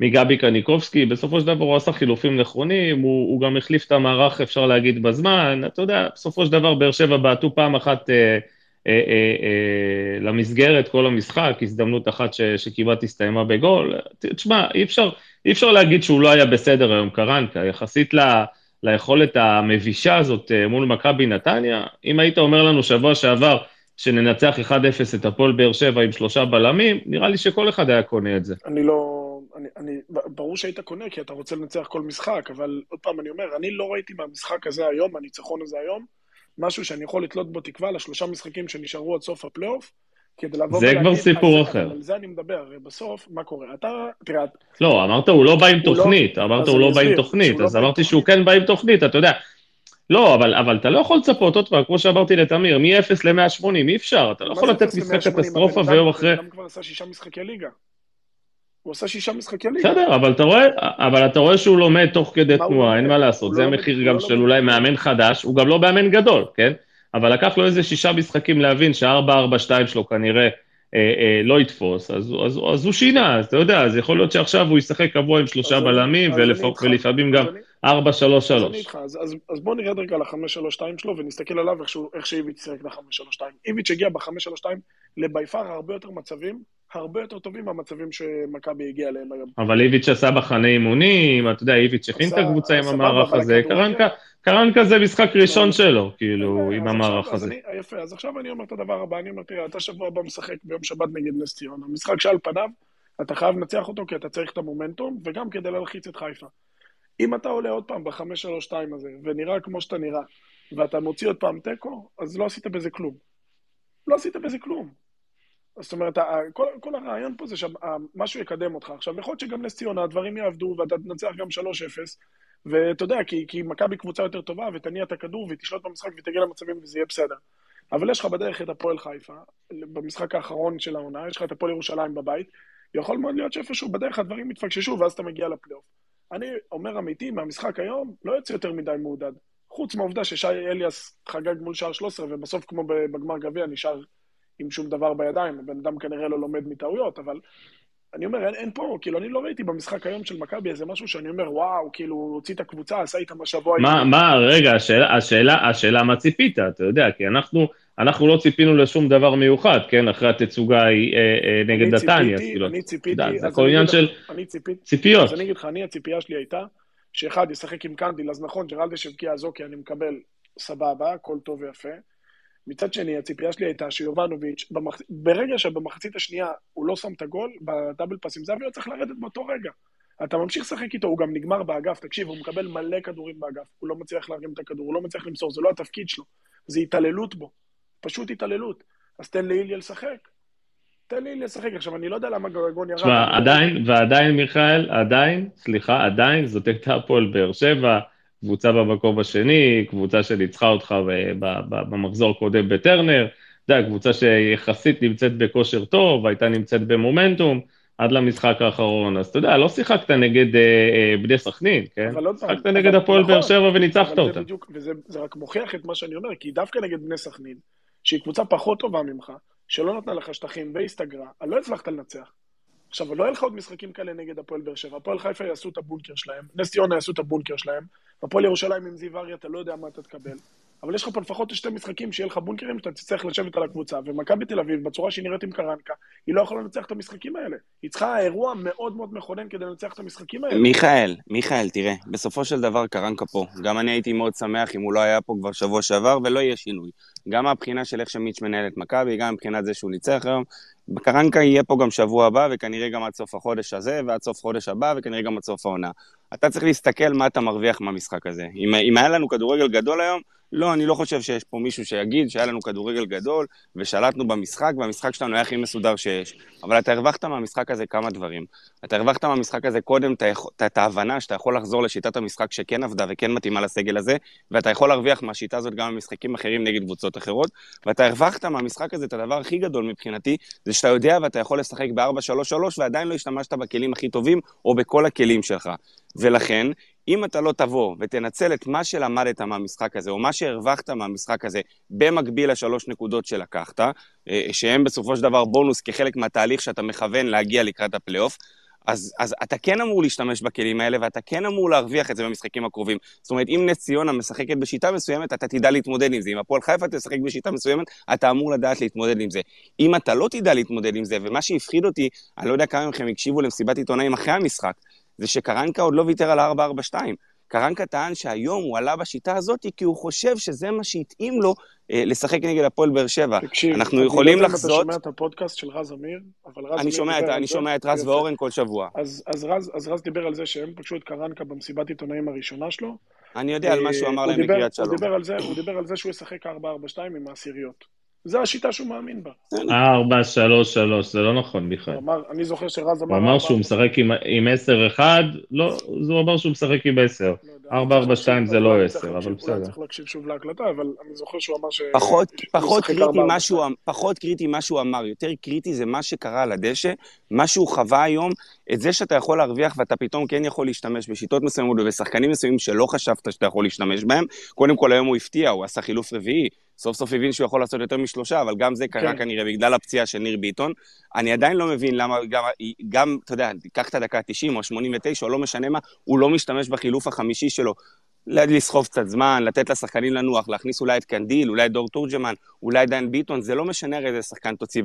מגבי קניקובסקי, בסופו של דבר הוא עשה חילופים נכונים, הוא, הוא גם החליף את המערך, אפשר להגיד, בזמן, אתה יודע, בסופו של דבר באר שבע בעטו פעם אחת אה, אה, אה, אה, למסגרת כל המשחק, הזדמנות אחת ש, שכמעט הסתיימה בגול, תשמע, אי אפשר, אי אפשר להגיד שהוא לא היה בסדר היום, קרנקה, יחסית ל... ליכולת המבישה הזאת אה, מול מכבי נתניה, אם היית אומר לנו שבוע שעבר שננצח 1-0 את הפועל באר שבע עם שלושה בלמים, נראה לי שכל אחד היה קונה את זה. אני לא... אני, אני, ברור שהיית קונה כי אתה רוצה לנצח כל משחק, אבל עוד פעם אני אומר, אני לא ראיתי מהמשחק הזה היום, הניצחון הזה היום, משהו שאני יכול לתלות בו תקווה לשלושה משחקים שנשארו עד סוף הפלייאוף, כדי לבוא ולהגיד... זה כבר סיפור אחר. על זה אני מדבר, הרי בסוף, מה קורה? אתה, תראה... לא, אמרת הוא לא בא עם לא- תוכנית, אמרת הוא לא בא עם תוכנית, לא אז אמרתי שהוא כן בא עם תוכנית, אתה יודע, לא, אבל, אבל אתה לא יכול לצפות, עוד פעם, כמו שאמרתי לתמיר, מ-0 ל-180, אי אפשר, אתה לא יכול לתת משחק קטסטרופה ויום אחרי... הבן אדם כבר עשה שישה משחקי ליגה. הוא עשה שישה משחקי ליגה. בסדר, אבל אתה רואה, אבל אתה רואה שהוא לומד תוך כדי תנועה, אין מה לעשות, זה לא המחיר גם לא של אולי מאמן חדש, הוא גם לא מאמן גדול, כן? אבל לקח לו איזה שישה משחקים להבין שה-4-4-2 שלו כנראה אה, אה, לא יתפוס, אז, אז, אז הוא שינה, אז אתה יודע, אז יכול להיות שעכשיו הוא ישחק קבוע עם שלושה בלמים, ולפעמים גם 4-3-3. אז אני איתך, אז, אז, אז בוא נרד רגע ל-5-3-2 שלו ונסתכל עליו איך, איך שאיביץ' שיחק ל-5-3-2. איביץ' הגיע ב-5-3-2 לביפר הרבה יותר מצבים הרבה יותר טובים מהמצבים שמכבי הגיע אליהם היום. אבל איביץ' עשה בחני אימונים, אתה יודע, איביץ' הכין את הקבוצה עם המערך הזה, קרנקה זה משחק ראשון שלו, כאילו, עם המערך הזה. יפה, אז עכשיו אני אומר את הדבר הבא, אני אומר, תראה, אתה שבוע הבא משחק ביום שבת נגד נס ציונה, משחק שעל פניו, אתה חייב לנצח אותו כי אתה צריך את המומנטום, וגם כדי להלחיץ את חיפה. אם אתה עולה עוד פעם ב-5-3-2 הזה, ונראה כמו שאתה נראה, ואתה מוציא עוד פעם תיקו, אז לא עשית בזה כלום. לא עשית בזה כלום. זאת אומרת, כל, כל הרעיון פה זה שמשהו יקדם אותך. עכשיו, יכול להיות שגם נס ציונה, הדברים יעבדו ואתה תנצח גם 3-0, ואתה יודע, כי, כי מכבי קבוצה יותר טובה, ותניע את הכדור, ותשלוט במשחק, ותגיע למצבים, וזה יהיה בסדר. אבל יש לך בדרך את הפועל חיפה, במשחק האחרון של העונה, יש לך את הפועל ירושלים בבית, יכול מאוד להיות שאיפשהו בדרך הדברים יתפקששו, ואז אתה מגיע לפלייאוף. אני אומר אמיתי, מהמשחק היום, לא יוצא יותר מדי מעודד. חוץ מהעובדה ששי אליאס חגג מול שער 13, ובסוף, כמו בגמר גביע, נשאר עם שום דבר בידיים, הבן אדם כנראה לא לומד מטעויות, אבל אני אומר, אין, אין פה, כאילו, אני לא ראיתי במשחק היום של מכבי איזה משהו שאני אומר, וואו, כאילו, הוציא את הקבוצה, עשה איתם השבוע. מה, מה, רגע, השאלה, השאלה, השאלה מה ציפית, אתה יודע, כי אנחנו, אנחנו לא ציפינו לשום דבר מיוחד, כן, אחרי התצוגה אה, אה, נגד נתניה, כאילו, אני ציפיתי, זה הכל עניין של ציפיות. אז אני אגיד לך, אני, הציפייה שלי הייתה, שאחד ישחק עם קנדיל, אז נכון, ג'רלדש הבקיע אז אוקיי, אני מקבל סבבה, הכל טוב ויפה. מצד שני, הציפייה שלי הייתה שיובנוביץ', במח... ברגע שבמחצית השנייה הוא לא שם את הגול, בדאבל פאס עם זהבי, הוא צריך לרדת באותו רגע. אתה ממשיך לשחק איתו, הוא גם נגמר באגף, תקשיב, הוא מקבל מלא כדורים באגף, הוא לא מצליח להרים את הכדור, הוא לא מצליח למסור, זה לא התפקיד שלו, זה התעללות בו, פשוט התעללות. אז תן לאיליה לשחק. תן לאיליה לשחק. עכשיו, אני לא יודע למה גרגון ירד. תשמע, עדיין, ועדיין, מיכאל, עדיין, סליחה, עדיין, זאת הייתה הפועל באר שבע, קבוצה במקום השני, קבוצה שניצחה אותך במחזור הקודם בטרנר, אתה יודע, קבוצה שיחסית נמצאת בכושר טוב, הייתה נמצאת במומנטום, עד למשחק האחרון, אז אתה יודע, לא שיחקת נגד אה, אה, בני סכנין, כן? שיחקת נגד הפועל באר נכון, שבע וניצחת אותה. וזה רק מוכיח את מה שאני אומר, כי דווקא נגד בני סכנין, שהיא קבוצה פחות טובה ממך, שלא נתנה לך שטחים והסתגרה, לא הצלחת לנצח. עכשיו, לא יהיה לך עוד משחקים כאלה נגד הפועל באר שבע. הפועל חיפה יעשו את הבונקר שלהם, נס ציונה יעשו את הבונקר שלהם, הפועל ירושלים עם זיו אריה, אתה לא יודע מה אתה תקבל. אבל יש לך פה לפחות שתי משחקים שיהיה לך בונקרים שאתה תצטרך לשבת על הקבוצה, ומכבי תל אביב, בצורה שהיא נראית עם קרנקה, היא לא יכולה לנצח את המשחקים האלה. היא צריכה אירוע מאוד מאוד מכונן כדי לנצח את המשחקים האלה. מיכאל, מיכאל, תראה, בסופו של דבר קרנקה פה. גם אני הייתי מאוד שמח אם הוא לא היה פה כבר שבוע שעבר, ולא יהיה שינוי. גם מהבחינה של איך שמיץ' מנהל את מכבי, גם מבחינת זה שהוא ניצח היום. קרנקה יהיה פה גם שבוע הבא, וכנראה גם עד סוף החודש הזה, ועד סוף חודש הבא, וכנראה גם עד סוף העונה. אתה צריך להסתכל מה אתה מרוויח מהמשחק הזה. אם, אם היה לנו כדורגל גדול היום, לא, אני לא חושב שיש פה מישהו שיגיד שהיה לנו כדורגל גדול ושלטנו במשחק, והמשחק שלנו היה הכי מסודר שיש. אבל אתה הרווחת מהמשחק הזה כמה דברים. אתה הרווחת מהמשחק הזה קודם את ההבנה שאתה יכול לחזור לשיטת המשחק שכן עבדה וכן מתאימה לסגל הזה, ואתה יכול להרוויח מהשיטה הזאת גם במשחקים אחרים נגד קבוצות אחרות, ואתה הרווחת מהמשחק הזה את הדבר הכי גדול מבחינתי, זה שאתה יודע ואתה יכול לשחק ב-4-3-3 ועדיין לא השתמשת בכלים הכי טובים או בכל הכלים שלך. ולכן, אם אתה לא תבוא ותנצל את מה שלמדת מהמשחק הזה, או מה שהרווחת מהמשחק הזה, במקביל לשלוש נקודות שלקחת, אה, שהם בסופו של דבר בונוס כחלק מהתהליך שאתה מכוון להגיע לקראת הפלייאוף, אז, אז אתה כן אמור להשתמש בכלים האלה, ואתה כן אמור להרוויח את זה במשחקים הקרובים. זאת אומרת, אם נס ציונה משחקת בשיטה מסוימת, אתה תדע להתמודד עם זה. אם הפועל חיפה תשחק בשיטה מסוימת, אתה אמור לדעת להתמודד עם זה. אם אתה לא תדע להתמודד עם זה, ומה שהפחיד אותי, אני לא יודע כמה מכם הקשיבו למסיבת עיתונאים אחרי המשחק, זה שקרנקה עוד לא ויתר על ה-442. קרנקה טען שהיום הוא עלה בשיטה הזאת כי הוא חושב שזה מה שהתאים לו אה, לשחק נגד הפועל באר שבע. תקשיב, אנחנו יכולים לחזות... אני לא יודע אם אתה שומע את הפודקאסט של רז אמיר, אבל רז אני שומע, את, אני שומע את רז ואורן כל שבוע. אז, אז, רז, אז רז דיבר על זה שהם פגשו את קרנקה במסיבת עיתונאים הראשונה שלו. אני יודע על מה שהוא אמר להם בקריית שלום. הוא דיבר על זה שהוא ישחק 4-4-2 עם העשיריות. זה השיטה שהוא מאמין בה. ארבע, שלוש, שלוש, זה לא נכון בכלל. אני זוכר שרז אמר... הוא אמר שהוא משחק עם עשר אחד, לא, הוא אמר שהוא משחק עם עשר. לא ארבע, ארבע, שתיים זה לא עשר, אבל בסדר. אולי צריך להקשיב שוב להקלטה, אבל אני זוכר שהוא אמר ש... פחות קריטי מה שהוא אמר, יותר קריטי זה מה שקרה על הדשא, מה שהוא חווה היום, את זה שאתה יכול להרוויח ואתה פתאום כן יכול להשתמש בשיטות מסוימות ובשחקנים מסוימים שלא חשבת שאתה יכול להשתמש בהם. קודם כל היום הוא הפתיע, הוא עשה חילוף רביעי, סוף סוף הבין שהוא יכול לעשות יותר משלושה, אבל גם זה קרה כן. כנראה בגלל הפציעה של ניר ביטון. אני עדיין לא מבין למה, גם, גם אתה יודע, תיקח את הדקה ה-90 או ה-89, או לא משנה מה, הוא לא משתמש בחילוף החמישי שלו. לסחוב קצת זמן, לתת לשחקנים לנוח, להכניס אולי את קנדיל, אולי את דור תורג'מן, אולי דיין ביטון, זה לא משנה הרי איזה שחקן תוציא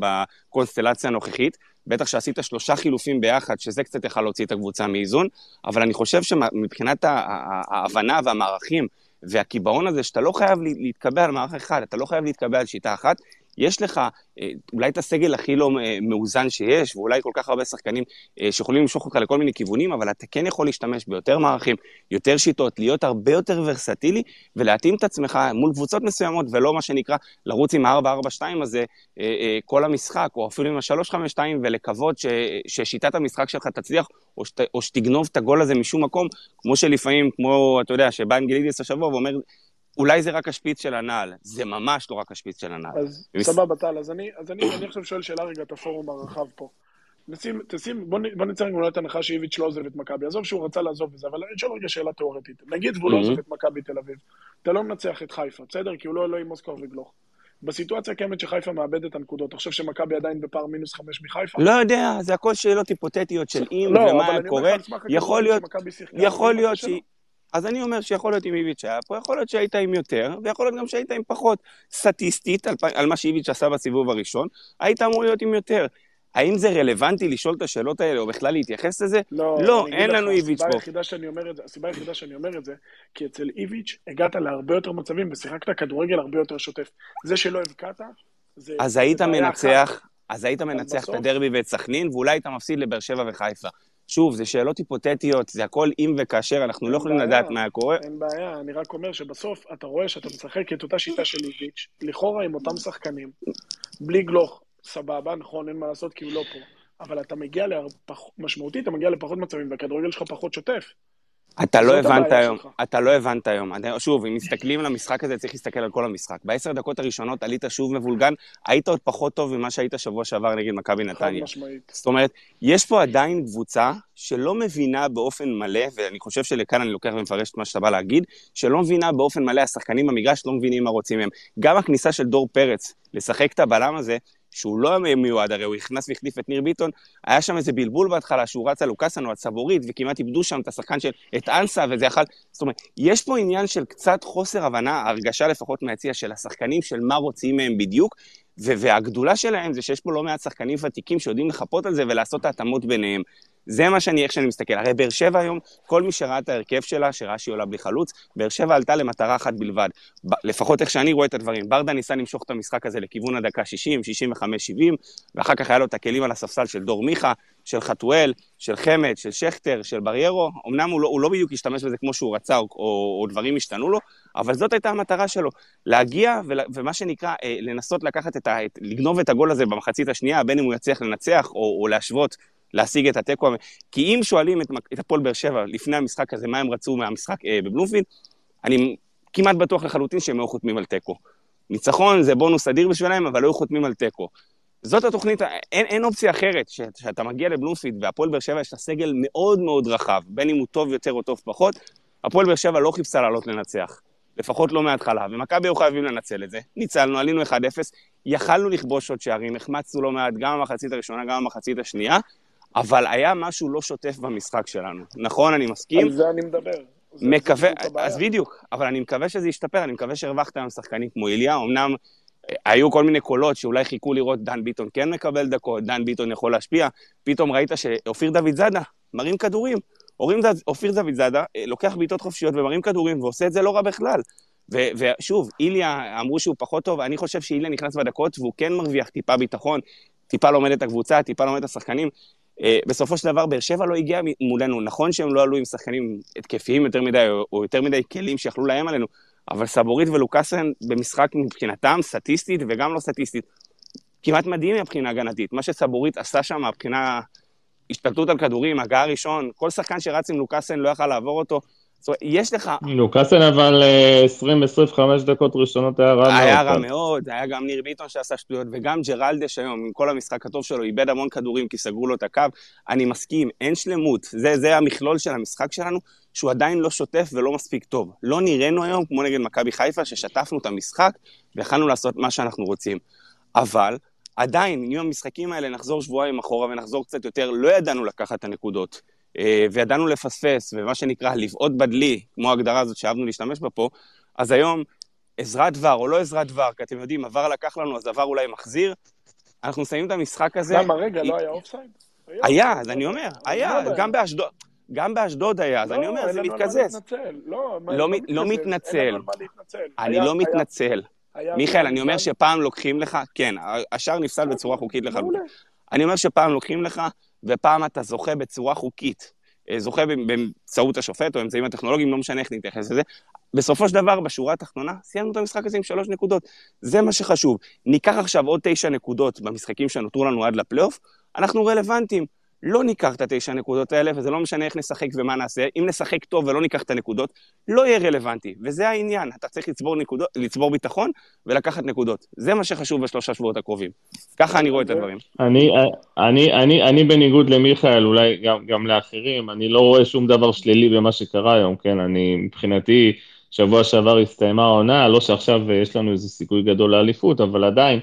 בקונסטלציה הנוכחית. בטח שעשית שלושה חילופים ביחד, שזה קצת יכול להוציא את הקבוצה מאיזון, אבל אני חושב שמבחינת ההבנה והמערכים והקיבעון הזה שאתה לא חייב להתקבע על מערך אחד, אתה לא חייב להתקבע על שיטה אחת, יש לך אה, אולי את הסגל הכי לא אה, מאוזן שיש, ואולי כל כך הרבה שחקנים אה, שיכולים למשוך אותך לכל מיני כיוונים, אבל אתה כן יכול להשתמש ביותר מערכים, יותר שיטות, להיות הרבה יותר ורסטילי, ולהתאים את עצמך מול קבוצות מסוימות, ולא מה שנקרא לרוץ עם ה-4-4-2 הזה כל המשחק, או אפילו עם ה-3-5-2, ולקוות ש, ששיטת המשחק שלך תצליח, או, שת, או שתגנוב את הגול הזה משום מקום, כמו שלפעמים, כמו, אתה יודע, שבא אנגלידיס השבוע ואומר, אולי זה רק השפיץ של הנעל, זה ממש לא רק השפיץ של הנעל. אז ומס... סבבה, טל, אז אני, אז אני, אני עכשיו שואל שאלה רגע את הפורום הרחב פה. נשים, תשים, בוא, בוא נצא את הנחה שאיביץ' לא עוזב את מכבי, עזוב שהוא רצה לעזוב את זה, אבל אני שואל רגע שאלה תיאורטית. נגיד והוא לא עוזב את מכבי תל אביב, אתה לא מנצח את חיפה, בסדר? כי הוא לא, לא עם מוסקוב וגלוך. בסיטואציה הקיימת שחיפה מאבדת את הנקודות, אתה חושב שמכבי עדיין בפער מינוס חמש מחיפה? לא יודע, זה הכל שאלות היפותטיות של אם לא, ומה היה קורה. יכול להיות, יכול להיות שהיא... אז אני אומר שיכול להיות אם איביץ' היה פה, יכול להיות שהיית עם יותר, ויכול להיות גם שהיית עם פחות. סטטיסטית, על, על מה שאיביץ' עשה בסיבוב הראשון, היית אמור להיות עם יותר. האם זה רלוונטי לשאול את השאלות האלה, או בכלל להתייחס לזה? לא, לא אין לנו איביץ' פה. הסיבה היחידה שאני אומר את זה, כי אצל איביץ' הגעת להרבה יותר מצבים ושיחקת כדורגל הרבה יותר שוטף. זה שלא הבקעת, זה... אז היית מנצח, אז היית מנצח את הדרבי ואת סכנין, ואולי היית מפסיד לבאר שבע וחיפה. שוב, זה שאלות היפותטיות, זה הכל אם וכאשר, אנחנו לא יכולים לדעת מה קורה. אין בעיה, אני רק אומר שבסוף אתה רואה שאתה משחק את אותה שיטה של איביץ', לכאורה עם אותם שחקנים, בלי גלוך, סבבה, נכון, אין מה לעשות כי הוא לא פה, אבל אתה מגיע לפח... משמעותית, אתה מגיע לפחות מצבים, והכדורגל שלך פחות שוטף. אתה לא הבנת היום, אתה לא הבנת היום. שוב, אם מסתכלים על המשחק הזה, צריך להסתכל על כל המשחק. בעשר דקות הראשונות עלית שוב מבולגן, היית עוד פחות טוב ממה שהיית שבוע שעבר נגד מכבי נתניה. חד משמעית. זאת אומרת, יש פה עדיין קבוצה שלא מבינה באופן מלא, ואני חושב שלכאן אני לוקח ומפרש את מה שאתה בא להגיד, שלא מבינה באופן מלא, השחקנים במגרש לא מבינים מה רוצים מהם. גם הכניסה של דור פרץ לשחק את הבלם הזה, שהוא לא מיועד, הרי הוא נכנס והחליף את ניר ביטון, היה שם איזה בלבול בהתחלה, שהוא רץ על לוקאסן או על סבורית, וכמעט איבדו שם את השחקן של, את אנסה, וזה יכל, זאת אומרת, יש פה עניין של קצת חוסר הבנה, הרגשה לפחות מהיציע של השחקנים, של מה רוצים מהם בדיוק, והגדולה שלהם זה שיש פה לא מעט שחקנים ותיקים שיודעים לחפות על זה ולעשות את ההתאמות ביניהם. זה מה שאני, איך שאני מסתכל. הרי באר שבע היום, כל מי שראה את ההרכב שלה, שראה שהיא עולה בלי חלוץ, באר שבע עלתה למטרה אחת בלבד. ב- לפחות איך שאני רואה את הדברים. ברדה ניסה למשוך את המשחק הזה לכיוון הדקה 60, 65, 70, ואחר כך היה לו את הכלים על הספסל של דור מיכה, של חתואל, של חמד, של שכטר, של בריירו. אמנם הוא לא, הוא לא בדיוק השתמש בזה כמו שהוא רצה, או, או, או דברים השתנו לו, אבל זאת הייתה המטרה שלו. להגיע, ול, ומה שנקרא, אה, לנסות לקחת את ה... לגנוב את הגול הזה במחצית השנייה, בין אם הוא יצליח לנצח או, או להשוות להשיג את התיקו, כי אם שואלים את, את הפועל באר שבע לפני המשחק הזה, מה הם רצו מהמשחק אה, בבלומפילד, אני כמעט בטוח לחלוטין שהם היו חותמים על תיקו. ניצחון זה בונוס אדיר בשבילם, אבל היו חותמים על תיקו. זאת התוכנית, אין, אין אופציה אחרת, שאתה מגיע לבלומפילד והפועל באר שבע יש לה סגל מאוד מאוד רחב, בין אם הוא טוב יותר או טוב פחות, הפועל באר שבע לא חיפשה לעלות לנצח. לפחות לא מההתחלה, ומכבי היו חייבים לנצל את זה. ניצלנו, עלינו 1-0, יכלנו לכבוש עוד שערים, החמצנו לא מעט גם במחצית הראשונה, גם במחצית השנייה, אבל היה משהו לא שוטף במשחק שלנו. נכון, אני מסכים. על זה אני מדבר. מקווה, אז בדיוק, אבל אני מקווה שזה ישתפר, אני מקווה שהרווחת היום שחקנים כמו איליה, אמנם אה, היו כל מיני קולות שאולי חיכו לראות דן ביטון כן מקבל דקות, דן ביטון יכול להשפיע, פתאום ראית שאופיר דוד זאדה מרים כדורים. אופיר דוד זאדה אה, לוקח בעיטות חופשיות ומרים כדורים ועושה את זה לא רע בכלל. ושוב, איליה, אמרו שהוא פחות טוב, אני חושב שאיליה נכנס בדקות והוא כן מרוויח טיפה ביטחון, טיפה לומד את הקבוצה, טיפה לומד את השחקנים. אה, בסופו של דבר, באר שבע לא הגיע מולנו. נכון שהם לא עלו עם שחקנים התקפיים יותר מדי, או יותר מדי כלים שיכלו להם עלינו, אבל סבורית ולוקאסן במשחק מבחינתם, סטטיסטית וגם לא סטטיסטית, כמעט מדהים מבחינה הגנתית. מה שסבורית עשה שם מבחינה השתלטות על כדורים, הגעה ראשון, כל שחקן שרץ עם לוקאסן לא יכל לעבור אותו. זאת אומרת, יש לך... לוקאסן אבל 20-25 אה, דקות ראשונות היה רע מאוד. היה רע מאוד, היה גם ניר ביטון שעשה שטויות, וגם ג'רלדש היום, עם כל המשחק הטוב שלו, איבד המון כדורים כי סגרו לו את הקו. אני מסכים, אין שלמות. זה, זה המכלול של המשחק שלנו, שהוא עדיין לא שוטף ולא מספיק טוב. לא נראינו היום כמו נגד מכבי חיפה, ששטפנו את המשחק ויכלנו לעשות מה שאנחנו רוצים. אבל עדיין, אם המשחקים האלה נחזור שבועיים אחורה ונחזור קצת יותר, לא ידענו לקחת את הנקודות. אה, וידענו לפספס, ומה שנקרא לבעוט בדלי, כמו ההגדרה הזאת שאהבנו להשתמש בה פה, אז היום עזרת דבר או לא עזרת דבר, כי אתם יודעים, עבר לקח לנו, אז עבר אולי מחזיר, אנחנו מסיימים את המשחק הזה... למה, רגע, לא היה אופסייד? היה, אז אני אומר, היה, גם באשדוד. גם באשדוד היה, אז אני אומר, זה מתקזז. לא, לא מתנצל. אני לא מתנצל. מיכאל, אני אומר שפעם לוקחים לך, כן, השער נפסל בצורה חוקית לחלוטין. אני אומר שפעם לוקחים לך, ופעם אתה זוכה בצורה חוקית. אה, זוכה באמצעות השופט או אמצעים הטכנולוגיים, לא משנה איך נתייחס לזה. בסופו של דבר, בשורה התחתונה, סיימנו את המשחק הזה עם שלוש נקודות. זה מה שחשוב. ניקח עכשיו עוד תשע נקודות במשחקים שנותרו לנו עד לפלייאוף, אנחנו רלוונטיים. לא ניקח את התשע נקודות האלה, וזה לא משנה איך נשחק ומה נעשה. אם נשחק טוב ולא ניקח את הנקודות, לא יהיה רלוונטי. וזה העניין, אתה צריך לצבור, נקודות, לצבור ביטחון ולקחת נקודות. זה מה שחשוב בשלושה שבועות הקרובים. ככה אני רואה את הדברים. אני, אני, אני, אני בניגוד למיכאל, אולי גם, גם לאחרים, אני לא רואה שום דבר שלילי במה שקרה היום, כן? אני, מבחינתי, שבוע שעבר הסתיימה העונה, לא שעכשיו יש לנו איזה סיכוי גדול לאליפות, אבל עדיין,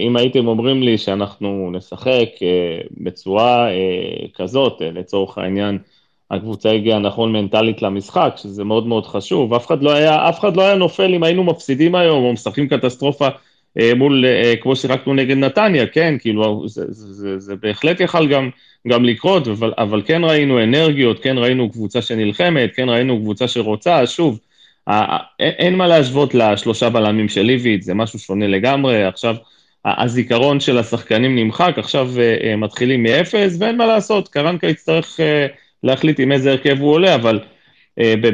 אם הייתם אומרים לי שאנחנו נשחק אה, בצורה אה, כזאת, לצורך העניין, הקבוצה הגיעה נכון מנטלית למשחק, שזה מאוד מאוד חשוב, אף אחד לא היה, אף אחד לא היה נופל אם היינו מפסידים היום, או משחקים קטסטרופה מול, כמו שיחקנו נגד נתניה, כן, כאילו, זה, זה, זה, זה בהחלט יכל גם, גם לקרות, אבל, אבל כן ראינו אנרגיות, כן ראינו קבוצה שנלחמת, כן ראינו קבוצה שרוצה, שוב, אין מה להשוות לשלושה בלמים של ליביץ', זה משהו שונה לגמרי, עכשיו הזיכרון של השחקנים נמחק, עכשיו אה, אה, מתחילים מאפס, ואין מה לעשות, קרנקה יצטרך אה, להחליט עם איזה הרכב הוא עולה, אבל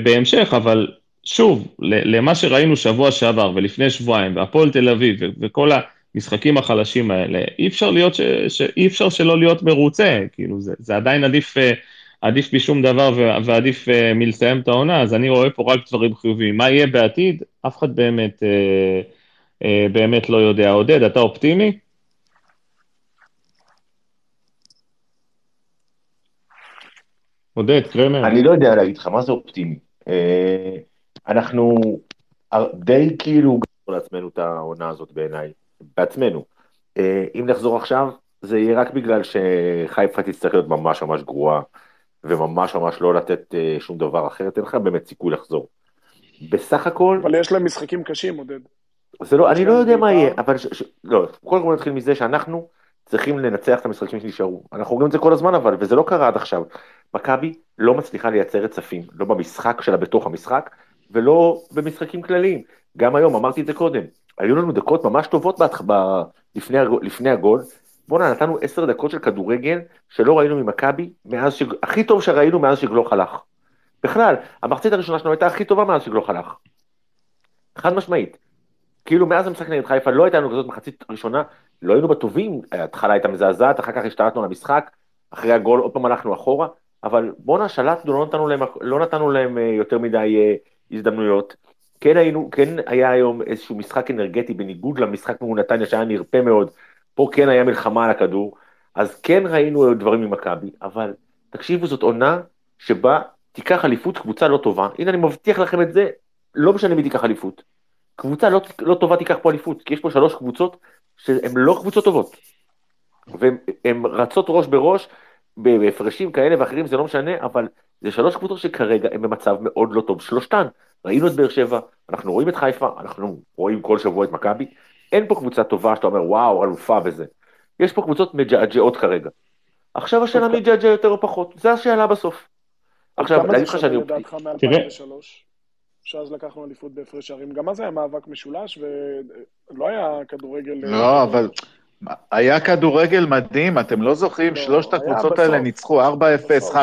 בהמשך, אבל שוב, למה שראינו שבוע שעבר ולפני שבועיים, והפועל תל אביב וכל המשחקים החלשים האלה, אי אפשר, להיות ש, ש, אי אפשר שלא להיות מרוצה, כאילו זה, זה עדיין עדיף עדיף משום דבר ועדיף uh, מלסיים את העונה, אז אני רואה פה רק דברים חיוביים. מה יהיה בעתיד? אף אחד באמת, uh, uh, באמת לא יודע. עודד, אתה אופטימי? עודד, קרמר. אני לא יודע להגיד לך, מה זה אופטימי? Uh, אנחנו די כאילו גמרנו לעצמנו את העונה הזאת בעיניי, בעצמנו. Uh, אם נחזור עכשיו, זה יהיה רק בגלל שחיפה תצטרך להיות ממש ממש גרועה. וממש ממש לא לתת uh, שום דבר אחר, אין לך באמת סיכוי לחזור. בסך הכל... אבל יש להם משחקים קשים, עודד. זה לא, אני לא יודע מה יהיה, אבל ש, ש, לא, קודם כל נתחיל מזה שאנחנו צריכים לנצח את המשחקים שנשארו. אנחנו אומרים את זה כל הזמן אבל, וזה לא קרה עד עכשיו. מכבי לא מצליחה לייצר רצפים, לא במשחק שלה בתוך המשחק, ולא במשחקים כלליים. גם היום, אמרתי את זה קודם, היו לנו דקות ממש טובות בת... ב... לפני, לפני הגול, בואנה, נתנו עשר דקות של כדורגל שלא ראינו ממכבי, ש... הכי טוב שראינו מאז שגלוך הלך. בכלל, המחצית הראשונה שלנו הייתה הכי טובה מאז שגלוך הלך. חד משמעית. כאילו מאז המשחק נגד חיפה לא הייתה לנו כזאת מחצית ראשונה, לא היינו בטובים, ההתחלה הייתה מזעזעת, אחר כך השתלטנו למשחק, אחרי הגול עוד פעם הלכנו אחורה, אבל בואנה, שלטנו, לא נתנו להם, לא נתנו להם אה, יותר מדי אה, הזדמנויות. כן היינו, כן היה היום איזשהו משחק אנרגטי בניגוד למשחק מול נתניה שהיה נרפה מאוד, פה כן היה מלחמה על הכדור, אז כן ראינו דברים ממכבי, אבל תקשיבו, זאת עונה שבה תיקח אליפות קבוצה לא טובה, הנה אני מבטיח לכם את זה, לא משנה מי תיקח אליפות. קבוצה לא, לא טובה תיקח פה אליפות, כי יש פה שלוש קבוצות שהן לא קבוצות טובות. והן רצות ראש בראש, בהפרשים כאלה ואחרים, זה לא משנה, אבל זה שלוש קבוצות שכרגע הן במצב מאוד לא טוב, שלושתן. ראינו את באר שבע, אנחנו רואים את חיפה, אנחנו רואים כל שבוע את מכבי, אין פה קבוצה טובה שאתה אומר וואו, אלופה וזה. יש פה קבוצות מג'עג'עות כרגע. עכשיו השאלה מי ג'עג'ע יותר או פחות, זה השאלה בסוף. עכשיו, להגיד לך שאני... כמה זה שווה לדעתך מ-2003? שאז לקחנו אליפות בהפרש שערים. גם אז היה מאבק משולש, ולא היה כדורגל... לא, אבל היה כדורגל מדהים, אתם לא זוכרים? לא, שלושת הקבוצות האלה ניצחו 4-0, 5-0,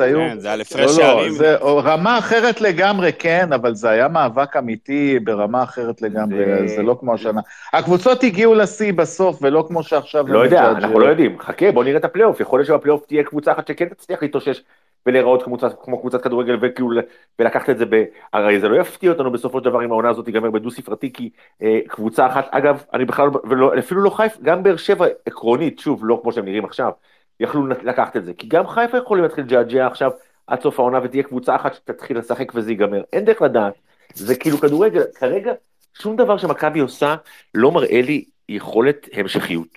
היו... כן, זה על הפרש לא, שערים. זה רמה אחרת לגמרי, כן, אבל זה היה מאבק אמיתי ברמה אחרת לגמרי, זה לא כמו השנה. הקבוצות הגיעו לשיא בסוף, ולא כמו שעכשיו... לא יודע, אנחנו לא יודעים. חכה, בוא נראה את הפלייאוף. יכול להיות שבפלייאוף תהיה קבוצה אחת שכן תצליח להתאושש ולהיראות כמו קבוצת כדורגל וכאילו ולקחת את זה ב... הרי זה לא יפתיע אותנו בסופו של דבר אם העונה הזאת תיגמר בדו ספרתי כי אה, קבוצה אחת, אגב, אני בכלל, ולא, אפילו לא חיפה, גם באר שבע עקרונית, שוב, לא כמו שהם נראים עכשיו, יכלו לקחת את זה, כי גם חיפה יכולים להתחיל לג'עג'ע עכשיו עד סוף העונה ותהיה קבוצה אחת שתתחיל לשחק וזה ייגמר, אין דרך לדעת, זה כאילו כדורגל, כרגע שום דבר שמכבי עושה לא מראה לי יכולת המשכיות.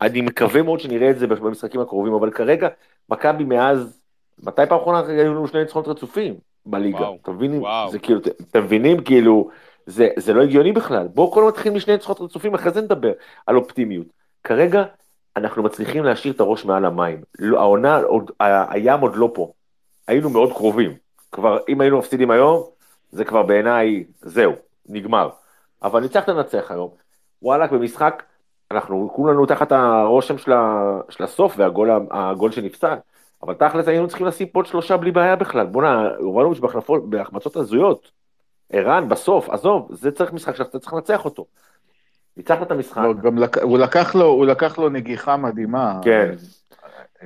אני מקווה מאוד שנראה את זה במשחקים הקרובים, אבל כרגע מכבי מאז מתי פעם אחרונה היו לנו שני ניצחונות רצופים בליגה? אתם מבינים? זה כאילו, אתם מבינים כאילו, זה, זה לא הגיוני בכלל. בואו קודם נתחיל משני ניצחונות רצופים, אחרי זה נדבר על אופטימיות. כרגע אנחנו מצליחים להשאיר את הראש מעל המים. לא, העונה, עוד, הים עוד לא פה. היינו מאוד קרובים. כבר, אם היינו מפסידים היום, זה כבר בעיניי, זהו, נגמר. אבל ניצחת לנצח היום. וואלכ, במשחק, אנחנו כולנו תחת הרושם של, של הסוף והגול שנפסל. אבל תכלס היינו צריכים לשים פה עוד שלושה בלי בעיה בכלל. בואנה, יובנוביץ' בהחמצות הזויות. ערן, בסוף, עזוב, זה צריך משחק שאתה צריך לנצח אותו. ניצחת את המשחק. לא, גם לק... הוא, לקח לו, הוא לקח לו נגיחה מדהימה. כן.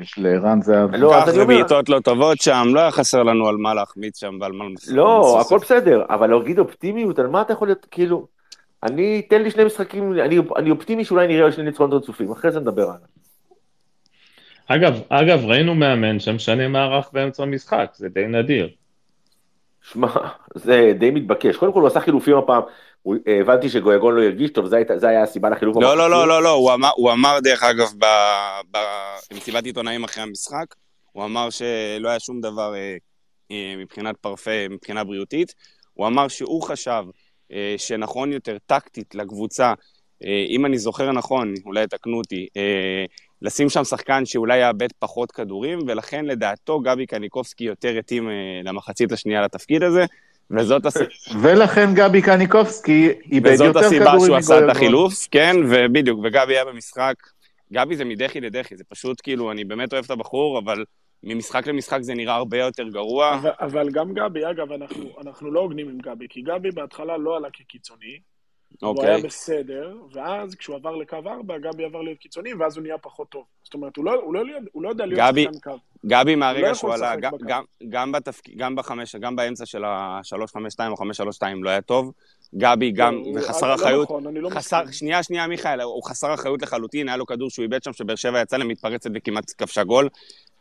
יש לערן זה... לא, אז אני בעיטות לא טובות שם, לא היה חסר לנו על מה להחמיץ שם ועל מה... לא, הכל בסדר, אבל להגיד אופטימיות, על מה אתה יכול להיות, כאילו... אני, תן לי שני משחקים, אני, אני אופטימי שאולי נראה שני ניצחונות רצופים, אחרי זה נדבר עליו. אגב, אגב, ראינו מאמן שמשנה מערך באמצע המשחק, זה די נדיר. שמע, זה די מתבקש. קודם כל הוא עשה חילופים הפעם, הבנתי שגויגון לא הרגיש טוב, זה היה הסיבה לחילוף. לא, לא, לא, לא, לא, הוא אמר, הוא אמר דרך אגב במסיבת עיתונאים אחרי המשחק, הוא אמר שלא היה שום דבר אה, אה, מבחינת פרפה, מבחינה בריאותית. הוא אמר שהוא חשב אה, שנכון יותר טקטית לקבוצה, אם אני זוכר נכון, אולי תקנו אותי, לשים שם שחקן שאולי יאבד פחות כדורים, ולכן לדעתו גבי קניקובסקי יותר התאים אה, למחצית השנייה לתפקיד הזה, וזאת הסיבה... ולכן גבי קניקובסקי איבד יותר כדורים וזאת הסיבה שהוא עשה את החילוף, כן, ובדיוק, וגבי היה במשחק, גבי זה מדחי לדחי, זה פשוט כאילו, אני באמת אוהב את הבחור, אבל ממשחק למשחק זה נראה הרבה יותר גרוע. אבל, אבל גם גבי, אגב, אנחנו, אנחנו לא הוגנים עם גבי, כי גבי בהתחלה לא עלה כקיצוני, Okay. הוא היה אוקיי. בסדר, ואז כשהוא עבר לקו 4, גבי עבר להיות קיצוני, ואז הוא נהיה פחות טוב. זאת אומרת, הוא לא, הוא לא, הוא לא יודע להיות גבי, שחקן קו. גבי מהרגע לא שהוא עלה, גם, גם, גם, בתפק... גם בחמש, גם באמצע של ה-352 או 532 לא היה טוב. גבי גם, לא, וחסר לא אחריות, לא נכון, לא חסר, שנייה, שנייה, מיכאל, הוא חסר אחריות לחלוטין, היה לו כדור שהוא איבד שם, שבאר שבע יצא למתפרצת וכמעט כבשה גול.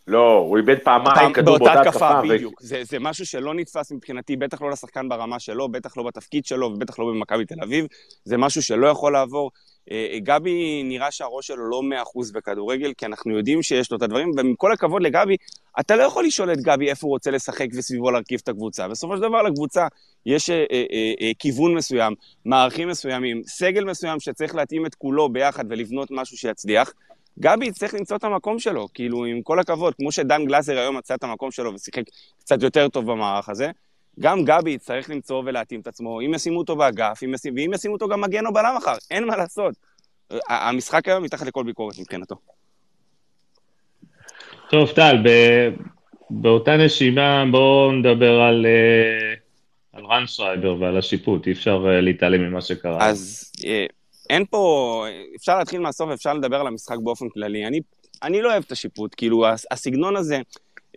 לא, הוא איבד פעמיים כדור באותה התקפה. בדיוק. ו... זה, זה משהו שלא נתפס מבחינתי, בטח לא לשחקן ברמה שלו, בטח לא בתפקיד שלו, ובטח לא במכבי תל אביב. זה משהו שלא יכול לעבור. אה, אה, גבי נראה שהראש שלו לא מאה אחוז בכדורגל, כי אנחנו יודעים שיש לו את הדברים, ועם כל הכבוד לגבי, אתה לא יכול לשאול את גבי איפה הוא רוצה לשחק וסביבו להרכיב את הקבוצה. בסופו של דבר לקבוצה יש אה, אה, אה, כיוון מסוים, מערכים מסוימים, סגל מסוים שצריך להתאים את כולו ביחד ולבנות משהו שיצליח. גבי יצטרך למצוא את המקום שלו, כאילו, עם כל הכבוד, כמו שדן גלאזר היום מצא את המקום שלו ושיחק קצת יותר טוב במערך הזה, גם גבי יצטרך למצוא ולהתאים את עצמו, אם ישימו אותו באגף, אם ישימו, ואם ישימו אותו גם מגן או בלם אחר, אין מה לעשות. המשחק היום מתחת לכל ביקורת מבחינתו. טוב, טל, ב... באותה נשימה בואו נדבר על, אה, על רן שרייבר ועל השיפוט, אי אפשר אה, להתעלם ממה שקרה. אז אה, אין פה, אפשר להתחיל מהסוף, אפשר לדבר על המשחק באופן כללי. אני, אני לא אוהב את השיפוט, כאילו, הסגנון הזה,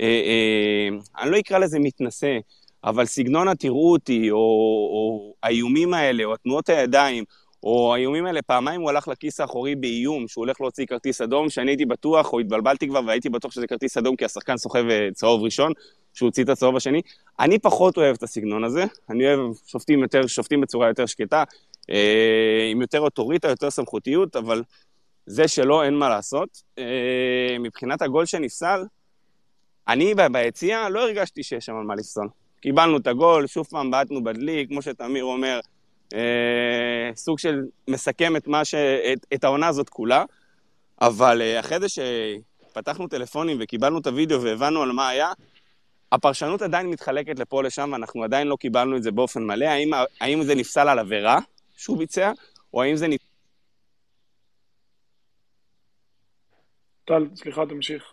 אה, אה, אני לא אקרא לזה מתנשא, אבל סגנון התראו אותי, או, או האיומים האלה, או תנועות הידיים, או האיומים האלה, פעמיים הוא הלך לכיס האחורי באיום, שהוא הולך להוציא כרטיס אדום, שאני הייתי בטוח, או התבלבלתי כבר, והייתי בטוח שזה כרטיס אדום, כי השחקן סוחב אה, צהוב ראשון, שהוא הוציא את הצהוב השני. אני פחות אוהב את הסגנון הזה, אני אוהב שופטים יותר, שופטים בצורה יותר שקטה. אה, עם יותר אוטוריטה, יותר סמכותיות, אבל זה שלא, אין מה לעשות. אה, מבחינת הגול שנפסל, אני ביציע לא הרגשתי שיש שם על מה לפסול. קיבלנו את הגול, שוב פעם בעטנו בדלי, כמו שתמיר אומר, אה, סוג של מסכם את, ש... את, את העונה הזאת כולה, אבל אחרי זה שפתחנו טלפונים וקיבלנו את הוידאו והבנו על מה היה, הפרשנות עדיין מתחלקת לפה לשם, ואנחנו עדיין לא קיבלנו את זה באופן מלא. האם, האם זה נפסל על עבירה? שהוא ביצע, או האם זה... טל, סליחה, תמשיך.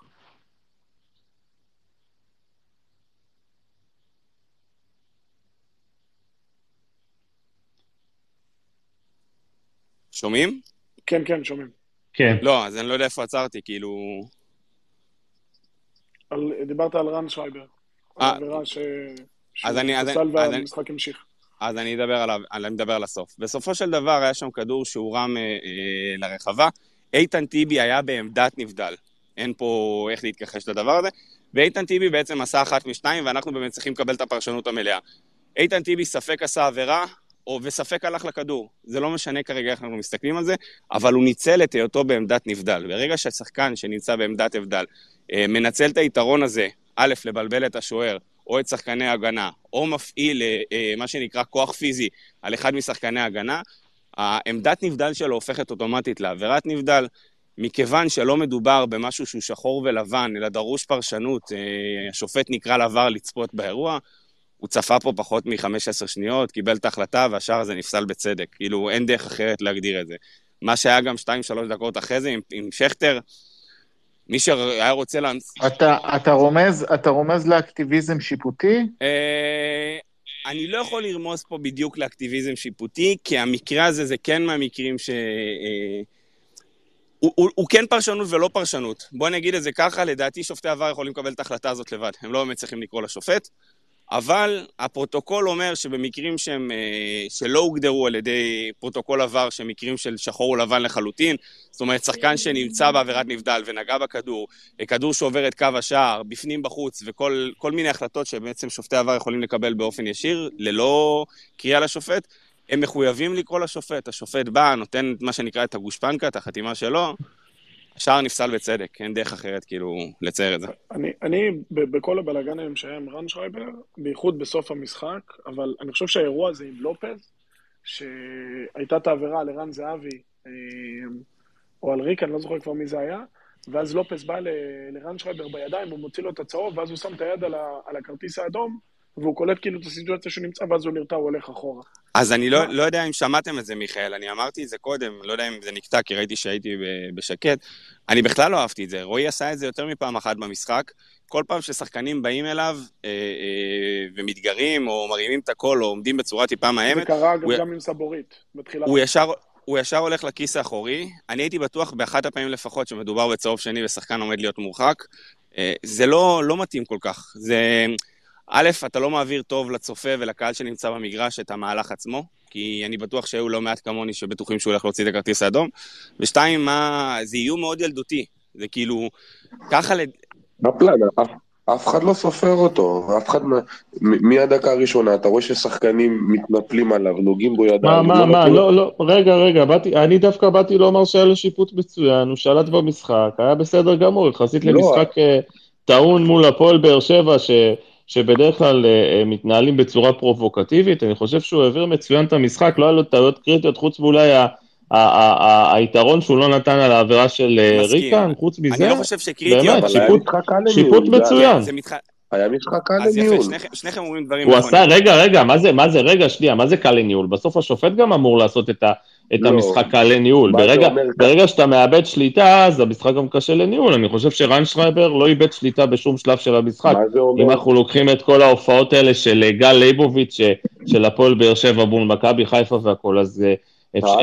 שומעים? כן, כן, שומעים. כן. לא, אז אני לא יודע איפה עצרתי, כאילו... על, דיברת על רן שרייבר. אה, על העבירה ש... אז אני- אז אני- אז אני- והמשחק המשיך. אז אני אדבר עליו, אני מדבר על הסוף. בסופו של דבר היה שם כדור שהורם אה, אה, לרחבה. איתן טיבי היה בעמדת נבדל. אין פה איך להתכחש לדבר הזה. ואיתן טיבי בעצם עשה אחת משתיים, ואנחנו באמת צריכים לקבל את הפרשנות המלאה. איתן טיבי ספק עשה עבירה, או וספק הלך לכדור. זה לא משנה כרגע איך אנחנו מסתכלים על זה, אבל הוא ניצל את היותו בעמדת נבדל. ברגע שהשחקן שנמצא בעמדת הבדל אה, מנצל את היתרון הזה, א', לבלבל את השוער, או את שחקני ההגנה, או מפעיל אה, אה, מה שנקרא כוח פיזי על אחד משחקני ההגנה, העמדת נבדל שלו הופכת אוטומטית לעבירת נבדל, מכיוון שלא מדובר במשהו שהוא שחור ולבן, אלא דרוש פרשנות, אה, השופט נקרא לעבר לצפות באירוע, הוא צפה פה פחות מ-15 שניות, קיבל את ההחלטה, והשאר הזה נפסל בצדק. כאילו, אין דרך אחרת להגדיר את זה. מה שהיה גם 2-3 דקות אחרי זה עם, עם שכטר, מי שהיה רוצה להמצ... אתה, אתה, רומז, אתה רומז לאקטיביזם שיפוטי? אה, אני לא יכול לרמוז פה בדיוק לאקטיביזם שיפוטי, כי המקרה הזה זה כן מהמקרים ש... אה, הוא, הוא, הוא כן פרשנות ולא פרשנות. בוא נגיד את זה ככה, לדעתי שופטי עבר יכולים לקבל את ההחלטה הזאת לבד. הם לא באמת צריכים לקרוא לשופט, אבל הפרוטוקול אומר שבמקרים שהם, אה, שלא הוגדרו על ידי פרוטוקול עבר, שהם מקרים של שחור ולבן לחלוטין, זאת אומרת, שחקן שנמצא בעבירת נבדל ונגע בכדור, כדור שעובר את קו השער, בפנים, בחוץ, וכל כל מיני החלטות שבעצם שופטי עבר יכולים לקבל באופן ישיר, ללא קריאה לשופט, הם מחויבים לקרוא לשופט. השופט בא, נותן מה שנקרא את הגושפנקה, את החתימה שלו, השער נפסל בצדק, אין דרך אחרת כאילו לצייר את זה. אני, אני בכל הבלאגן היום שהיה עם רן שרייבר, בייחוד בסוף המשחק, אבל אני חושב שהאירוע הזה עם לופז, שהייתה את העבירה לערן זהבי, אה, או על ריק, אני לא זוכר כבר מי זה היה, ואז לופז בא לרן שרייבר בידיים, הוא מוציא לו את הצהוב, ואז הוא שם את היד על, ה, על הכרטיס האדום, והוא קולט כאילו את הסיטואציה שהוא נמצא, ואז הוא נרתע, הוא הולך אחורה. אז אני לא, לא יודע אם שמעתם את זה, מיכאל, אני אמרתי את זה קודם, לא יודע אם זה נקטע, כי ראיתי שהייתי בשקט. אני בכלל לא אהבתי את זה. רועי עשה את זה יותר מפעם אחת במשחק. כל פעם ששחקנים באים אליו אה, אה, ומתגרים, או מרימים את הקול, או עומדים בצורה טיפה זה מאיימת, קרה גם, הוא- גם עם סבורית, בתחילת... הוא ישר, הוא ישר הולך לכיס האחורי. אני הייתי בטוח באחת הפעמים לפחות שמדובר בצהוב שני ושחקן עומד להיות מורחק. אה, זה לא, לא מתאים כל כך. זה... א', אתה לא מעביר טוב לצופה ולקהל שנמצא במגרש את המהלך עצמו, כי אני בטוח שהיו לא מעט כמוני שבטוחים שהוא הולך להוציא את הכרטיס האדום. ושתיים, מה... זה איום מאוד ילדותי. זה כאילו, ככה לד... בפלן, אף, אחד לא סופר אותו, אף אחד, מה- מ- מהדקה הראשונה, אתה רואה ששחקנים מתנפלים עליו, נוגעים בו ידיים. מה, מה, לא מה, נתנו- לא, לא, רגע, רגע, באתי, אני דווקא באתי לומר שהיה לו שיפוט מצוין, הוא שלט במשחק, היה בסדר גמור, יחסית לא. למשחק אה, טעון מול הפועל באר שבע, ש, שבדרך כלל אה, אה, מתנהלים בצורה פרובוקטיבית, אני חושב שהוא העביר מצוין את המשחק, לא היה לו טעויות קריטיות, חוץ מאולי היתרון שהוא לא נתן על העבירה של אה. ריקן, חוץ מזה, אני לא באמת, שיפוט- מצוין. היה משחק קל אז יפה, לניהול. שניכם, אומרים דברים הוא. עשה, רגע, רגע, מה זה, מה זה, רגע, שנייה, מה זה קל לניהול? בסוף השופט גם אמור לעשות את, ה, את לא. המשחק קל לניהול. ברגע? ברגע שאתה מאבד שליטה, אז המשחק גם קשה לניהול. אני חושב שרן שרייבר לא איבד שליטה בשום שלב של המשחק. מה זה אומר? אם אנחנו לוקחים את כל ההופעות האלה של אה, גל ליבוביץ', ש- של הפועל באר שבע מול מכבי חיפה והכל, אז אה,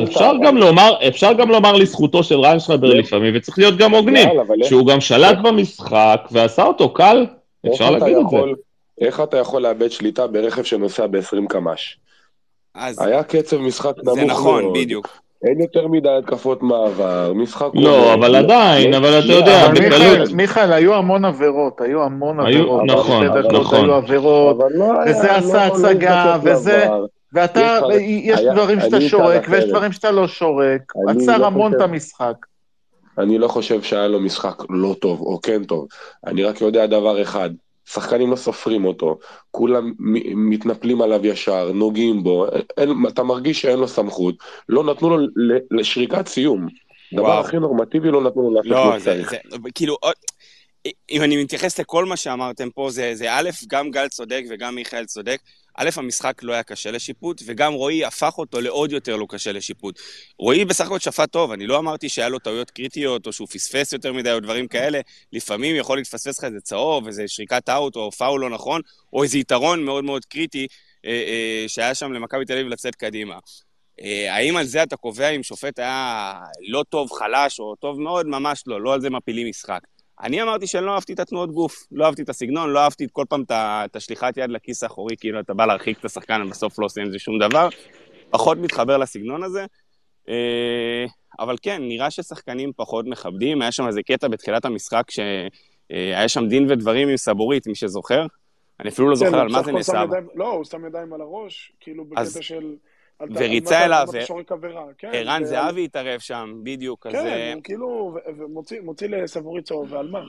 אפשר, גם לומר, אפשר גם לומר לזכותו של רן שרייבר לא. לפעמים, וצריך להיות גם הוגנים, שהוא גם שלט במשחק ועשה אותו קל, אפשר אתה להגיד את זה. יכול- איך אתה יכול לאבד שליטה ברכב שנוסע ב-20 קמ"ש? אז היה קצב משחק נמוך זה נכון, מאוד. בדיוק. אין יותר מדי התקפות מעבר, משחק... לא, עולה. אבל עדיין, לא- אבל אתה לא, יודע, אבל בקלות. מיכאל, מיכאל, היו המון עבירות, היו המון היו- עבירות. נכון, נכון. היו עבירות, אבל לא היה... וזה לא- עשה לא הצגה, וזה-. ואתה, יש יש היה- דברים שאתה שורק, ויש. דברים שאתה לא שורק. עצר לא המון חושב- את המשחק. אני לא חושב שהיה לו משחק לא טוב או כן טוב. אני רק יודע דבר אחד, שחקנים לא סופרים אותו, כולם מתנפלים עליו ישר, נוגעים בו, אין, אתה מרגיש שאין לו סמכות, לא נתנו לו לשריקת סיום. דבר וואו. הכי נורמטיבי לא נתנו לו לעשות לא, זה. זה, כאילו, עוד- אם אני מתייחס לכל מה שאמרתם פה, זה, זה א', גם גל צודק וגם מיכאל צודק. א', המשחק לא היה קשה לשיפוט, וגם רועי הפך אותו לעוד יותר לא קשה לשיפוט. רועי בסך הכל שפט טוב, אני לא אמרתי שהיה לו טעויות קריטיות, או שהוא פספס יותר מדי, או דברים כאלה. לפעמים יכול להתפספס לך איזה צהוב, איזה שריקת אאוט, או פאול לא נכון, או איזה יתרון מאוד מאוד קריטי אה, אה, שהיה שם למכבי תל אביב לצאת קדימה. אה, האם על זה אתה קובע אם שופט היה לא טוב, חלש, או טוב מאוד? ממש לא, לא על זה מפילים משחק. אני אמרתי שאני לא אהבתי את התנועות גוף, לא אהבתי את הסגנון, לא אהבתי כל פעם את השליחת יד לכיס האחורי, כאילו אתה בא להרחיק את השחקן ובסוף לא עושה עם זה שום דבר. פחות מתחבר לסגנון הזה. אה, אבל כן, נראה ששחקנים פחות מכבדים. היה שם איזה קטע בתחילת המשחק שהיה שם דין ודברים עם סבורית, מי שזוכר. אני אפילו לא כן, זוכר על מה זה נעשה. לא, הוא שם ידיים על הראש, כאילו בקטע של... וריצה אליו, כן, ערן זהבי התערב שם, בדיוק. כן, אה, הוא כאילו, מוציא לסבורי צהוב, ועל מה?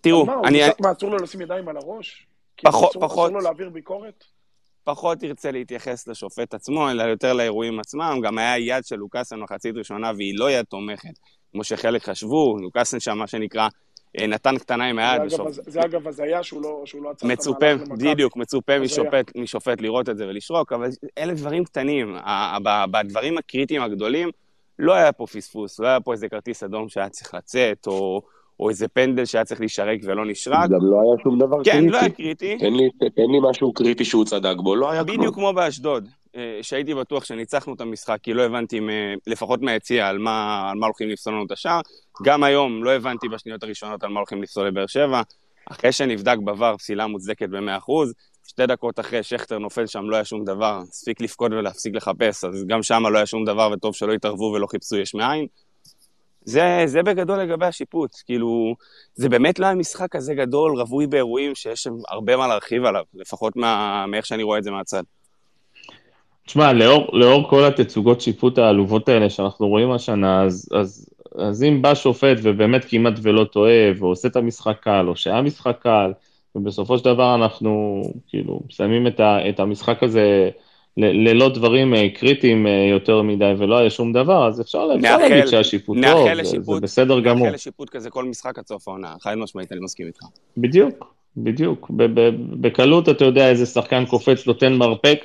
תראו, אני... מה, אסור לו לשים ידיים על הראש? פחות, פחות. אסור לו להעביר ביקורת? פחות תרצה להתייחס לשופט עצמו, אלא יותר לאירועים עצמם. גם היה יד של לוקאסן מחצית ראשונה, והיא לא יד תומכת, כמו שחלק חשבו. לוקאסן שם, מה שנקרא, אה, נתן קטנה עם היד. זה אגב הזיה שהוא לא, לא עצר את המהלך למכבי. בדיוק, מצופה משופט, משופט לראות את זה ולשרוק, אבל אלה דברים קטנים. בדברים הקריטיים הגדולים, לא היה פה פספוס, לא היה פה איזה כרטיס אדום שהיה צריך לצאת, או, או איזה פנדל שהיה צריך להישרק ולא נשרק. גם לא היה שום דבר כן, קריטי. כן, לא היה קריטי. תן לי, תן לי משהו קריטי שהוא צדק בו, לא היה כלום. בדיוק כמו באשדוד. אה, שהייתי בטוח שניצחנו את המשחק, כי לא הבנתי, לפחות מהיציע, על מה, על מה הולכים לפסול לנו את השער. גם היום לא הבנתי בשניות הראשונות על מה הולכים לפסול לבאר שבע. אחרי שנבדק בVAR פסילה מוצדקת ב-100%, שתי דקות אחרי שכטר נופל שם לא היה שום דבר, הספיק לפקוד ולהפסיק לחפש, אז גם שם לא היה שום דבר וטוב שלא התערבו ולא חיפשו יש מאין. זה, זה בגדול לגבי השיפוט, כאילו, זה באמת לא היה משחק כזה גדול, רווי באירועים שיש הרבה מה להרחיב עליו, לפחות מאיך שאני רואה את זה מהצד. תשמע, לאור, לאור כל התצוגות שיפוט העלובות האלה שאנחנו רואים השנה, אז, אז, אז אם בא שופט ובאמת כמעט ולא טועה, ועושה את המשחק קל, או שהיה משחק קל, ובסופו של דבר אנחנו כאילו מסיימים את, ה, את המשחק הזה ל, ללא דברים אה, קריטיים אה, יותר מדי ולא היה שום דבר, אז אפשר להגיד שהשיפוט טוב, זה, זה בסדר גמור. נאחל לשיפוט כזה כל משחק עד סוף העונה, חד משמעית, אני מסכים איתך. בדיוק, בדיוק. בקלות אתה יודע איזה שחקן קופץ, נותן מרפק,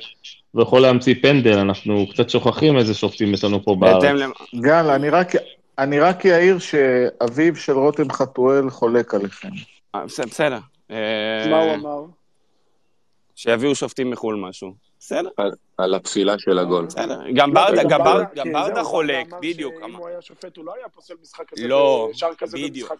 ויכול להמציא פנדל, אנחנו קצת שוכחים איזה שופטים יש לנו פה בארץ. גל, אני רק, אני רק אעיר שאביו של רותם חתואל חולק עליכם. אה, בסדר. מה הוא אמר? שיביאו שופטים מחו"ל משהו. בסדר. על הפסילה של הגול. בסדר. גם ברדה, גם ברדה חולק, בדיוק. אם הוא היה שופט, הוא לא היה פוסל משחק כזה, לא, בדיוק.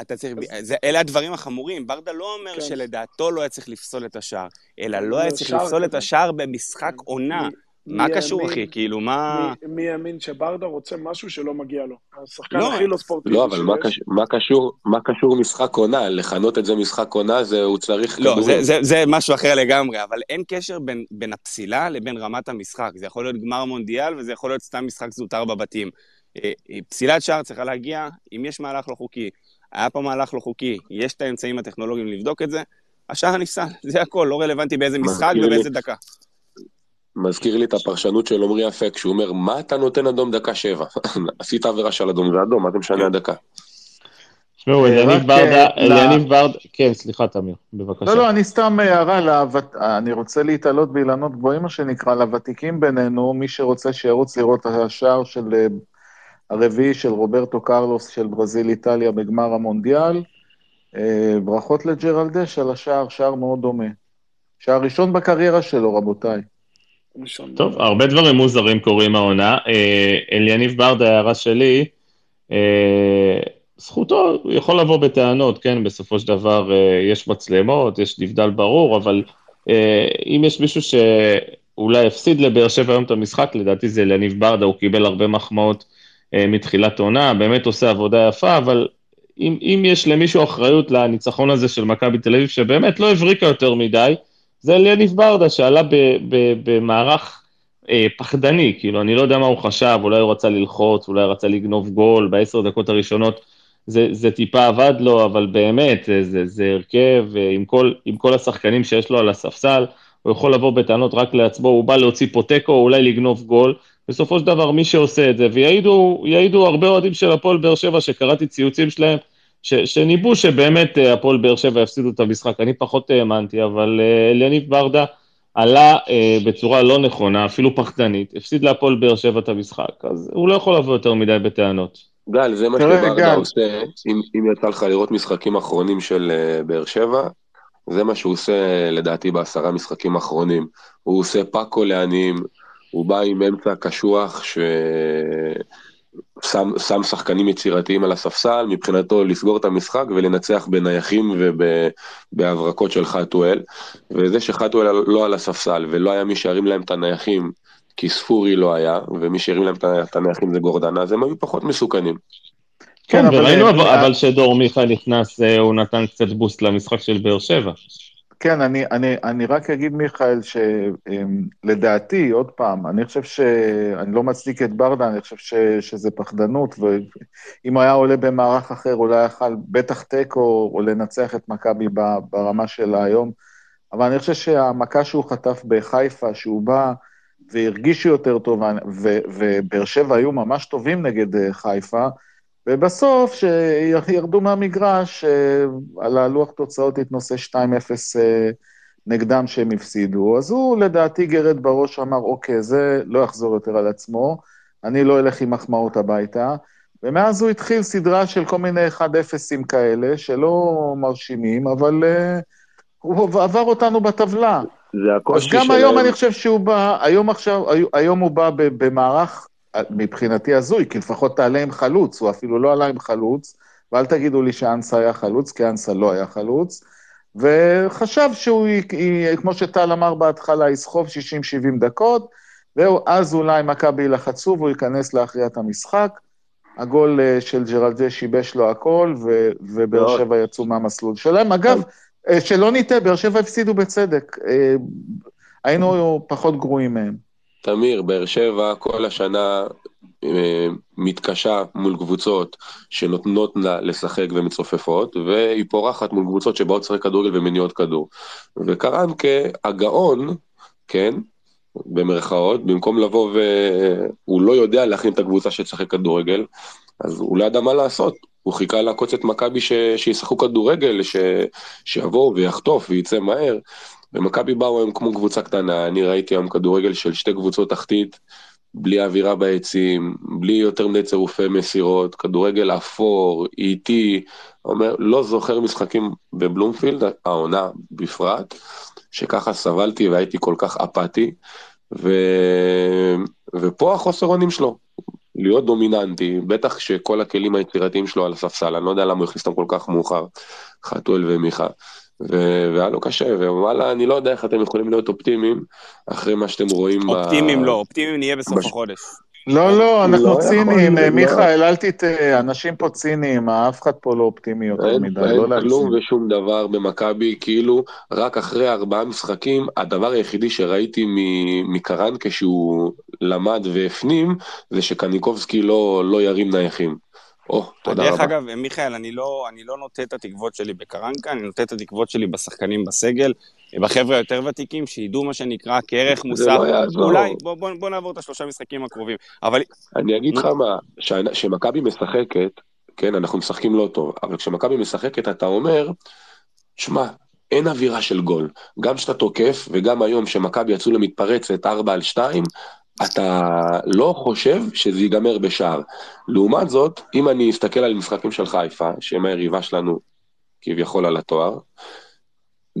אתה צריך, אלה הדברים החמורים. ברדה לא אומר כן. שלדעתו לא היה צריך לפסול את השער, אלא לא היה צריך לפסול את השער במשחק עונה. מה קשור, אחי? כאילו, מה... מי האמין שברדה רוצה משהו שלא מגיע לו? השחקן לא. הכי לא ספורטיבי לא, אבל מה קשור משחק עונה? לכנות את זה משחק עונה, הוא צריך לא, כדורים. לא, זה משהו אחר לגמרי, אבל אין קשר בין הפסילה לבין רמת המשחק. זה יכול להיות גמר מונדיאל, וזה יכול להיות סתם משחק זוטר בבתים. אה, אה, פסילת שער צריכה להגיע, אם יש מהלך לא חוקי, היה פה מהלך לא חוקי, יש את האמצעים הטכנולוגיים לבדוק את זה, השער נפסל, זה הכל, לא רלוונטי באיזה משחק ובאיזה דקה. מזכיר לי את הפרשנות של עמרי אפק, שהוא אומר, מה אתה נותן אדום דקה שבע? עשית עבירה של אדום, זה אדום, מה אתה משנה הדקה? תשמעו, אליניב אה, ברדה, אליניב ברדה, כן, סליחה, תמיר, בבקשה. לא, לא, אני סתם הערה, אני רוצה להתעלות באילנות גבוהים, מה שנקרא, לוותיקים בינינו, מי שרוצה שירוץ לראות את השער של אה, הרביעי של רוברטו קרלוס של ברזיל-איטליה בגמר המונדיאל. אה, ברכות לג'רלדש על השער, שער מאוד דומה. שער ראשון בקריירה שלו, רבותיי. טוב, הרבה דברים מוזרים קורים העונה. אה, אליניב ברדה, ההערה שלי, אה, זכותו, הוא יכול לבוא בטענות, כן, בסופו של דבר אה, יש מצלמות, יש נבדל ברור, אבל אם יש מישהו שאולי הפסיד לבאר שבע היום את המשחק, לדעתי זה אליניב ברדה, הוא קיבל הרבה מחמאות מתחילת עונה, באמת עושה עבודה יפה, אבל אם, אם יש למישהו אחריות לניצחון הזה של מכבי תל אביב, שבאמת לא הבריקה יותר מדי, זה ליניב ברדה שעלה במערך אה, פחדני, כאילו, אני לא יודע מה הוא חשב, אולי הוא רצה ללחוץ, אולי הוא רצה לגנוב גול בעשר דקות הראשונות, זה, זה טיפה עבד לו, אבל באמת, זה, זה, זה הרכב, אה, עם כל, עם כל השחקנים שיש לו על הספסל, הוא יכול לבוא בטענות רק לעצמו, הוא בא להוציא פה תיקו, אולי לגנוב גול, בסופו של דבר מי שעושה את זה, ויעידו הרבה אוהדים של הפועל באר שבע, שקראתי ציוצים שלהם, שניבאו שבאמת אה, הפועל באר שבע יפסידו את המשחק, אני פחות האמנתי, אבל אה, אליניב ברדה עלה אה, בצורה לא נכונה, אפילו פחדנית, הפסיד להפועל באר שבע את המשחק, אז הוא לא יכול לבוא יותר מדי בטענות. גל, זה מה שברדה עושה, אם, אם יצא לך לראות משחקים אחרונים של uh, באר שבע, זה מה שהוא עושה לדעתי בעשרה משחקים אחרונים. הוא עושה פאקו לעניים, הוא בא עם אמצע קשוח ששם שחקנים יצירתיים על הספסל, מבחינתו לסגור את המשחק ולנצח בנייחים ובהברקות של חתואל. וזה שחתואל לא על הספסל ולא היה מי שירים להם את הנייחים, כי ספורי לא היה, ומי שהרים להם את הנייחים זה גורדנה, אז הם היו פחות מסוכנים. כן, כן וראינו אבל שדור מיכה נכנס, אה, הוא נתן קצת בוסט למשחק של באר שבע. כן, אני, אני, אני רק אגיד, מיכאל, שלדעתי, עוד פעם, אני חושב ש... אני לא מצדיק את ברדה, אני חושב ש, שזה פחדנות, ואם היה עולה במערך אחר, אולי יכל בטח תיקו או לנצח את מכבי ברמה שלה היום. אבל אני חושב שהמכה שהוא חטף בחיפה, שהוא בא והרגישו יותר טוב, ובאר שבע היו ממש טובים נגד אה, חיפה, ובסוף, שירדו מהמגרש, אה, על הלוח תוצאות התנושא 2-0 אה, נגדם שהם הפסידו, אז הוא לדעתי גרד בראש אמר, אוקיי, זה לא יחזור יותר על עצמו, אני לא אלך עם מחמאות הביתה, ומאז הוא התחיל סדרה של כל מיני 1-0ים כאלה, שלא מרשימים, אבל uh, הוא עבר אותנו בטבלה. זה הקושי שלהם. אז גם היום אני חושב שהוא בא, היום עכשיו, היום הוא בא במערך מבחינתי הזוי, כי לפחות תעלה עם חלוץ, הוא אפילו לא עלה עם חלוץ, ואל תגידו לי שאנסה היה חלוץ, כי אנסה לא היה חלוץ, וחשב שהוא, כמו שטל אמר בהתחלה, יסחוב 60-70 דקות, ואז אולי מכבי לחצו והוא ייכנס להכריע את המשחק. הגול אה, של ג'רלדה שיבש לו הכל, ובאר שבע יצאו מהמסלול שלהם. אגב, אה, שלא נטעה, באר שבע הפסידו בצדק. אה, היינו פחות גרועים מהם. תמיר, באר שבע כל השנה אה, מתקשה מול קבוצות שנותנות לה לשחק ומצופפות, והיא פורחת מול קבוצות שבאות לשחק כדורגל ומניעות כדור. וקרנקה, הגאון, כן, במרכאות, במקום לבוא והוא לא יודע להכין את הקבוצה שתשחק כדורגל, אז הוא לא ידע מה לעשות. הוא חיכה לעקוץ את מכבי שישחקו כדורגל, ש... שיבואו ויחטוף וייצא מהר. ומכבי באו היום כמו קבוצה קטנה, אני ראיתי היום כדורגל של שתי קבוצות תחתית, בלי אווירה ביציעים, בלי יותר מדי צירופי מסירות, כדורגל אפור, איטי, אומר, לא זוכר משחקים בבלומפילד, העונה בפרט, שככה סבלתי והייתי כל כך אפאתי, ו... ופה החוסר אונים שלו, להיות דומיננטי, בטח שכל הכלים היצירתיים שלו על הספסל, אני לא יודע למה הוא הכניס אותם כל כך מאוחר, חתואל ומיכה. והיה לו קשה, ווואלה, אני לא יודע איך אתם יכולים להיות אופטימיים אחרי מה שאתם רואים אופטימיים לא, אופטימיים נהיה בסוף החודש. לא, לא, אנחנו לא ציניים, לא. מיכאל, אל תטעה, אנשים פה ציניים, אף אחד פה לא אופטימי יותר מדי, לא להגזים. אין כלום ושום דבר במכבי, כאילו, רק אחרי ארבעה משחקים, הדבר היחידי שראיתי מקרן כשהוא למד והפנים, זה שקניקובסקי לא ירים נייחים. או, תודה רבה. דרך אגב, מיכאל, אני לא, אני לא נוטה את התקוות שלי בקרנקה, אני נוטה את התקוות שלי בשחקנים בסגל, בחבר'ה היותר ותיקים, שידעו מה שנקרא כערך מוסף. זה לא יעזור. אולי, בוא, בוא, בוא נעבור את השלושה משחקים הקרובים. אבל... אני אגיד לך מה, כשמכבי משחקת, כן, אנחנו משחקים לא טוב, אבל כשמכבי משחקת אתה אומר, שמע, אין אווירה של גול. גם כשאתה תוקף, וגם היום שמכבי יצאו למתפרצת 4 על 2, אתה לא חושב שזה ייגמר בשער. לעומת זאת, אם אני אסתכל על משחקים של חיפה, שהם היריבה שלנו כביכול על התואר,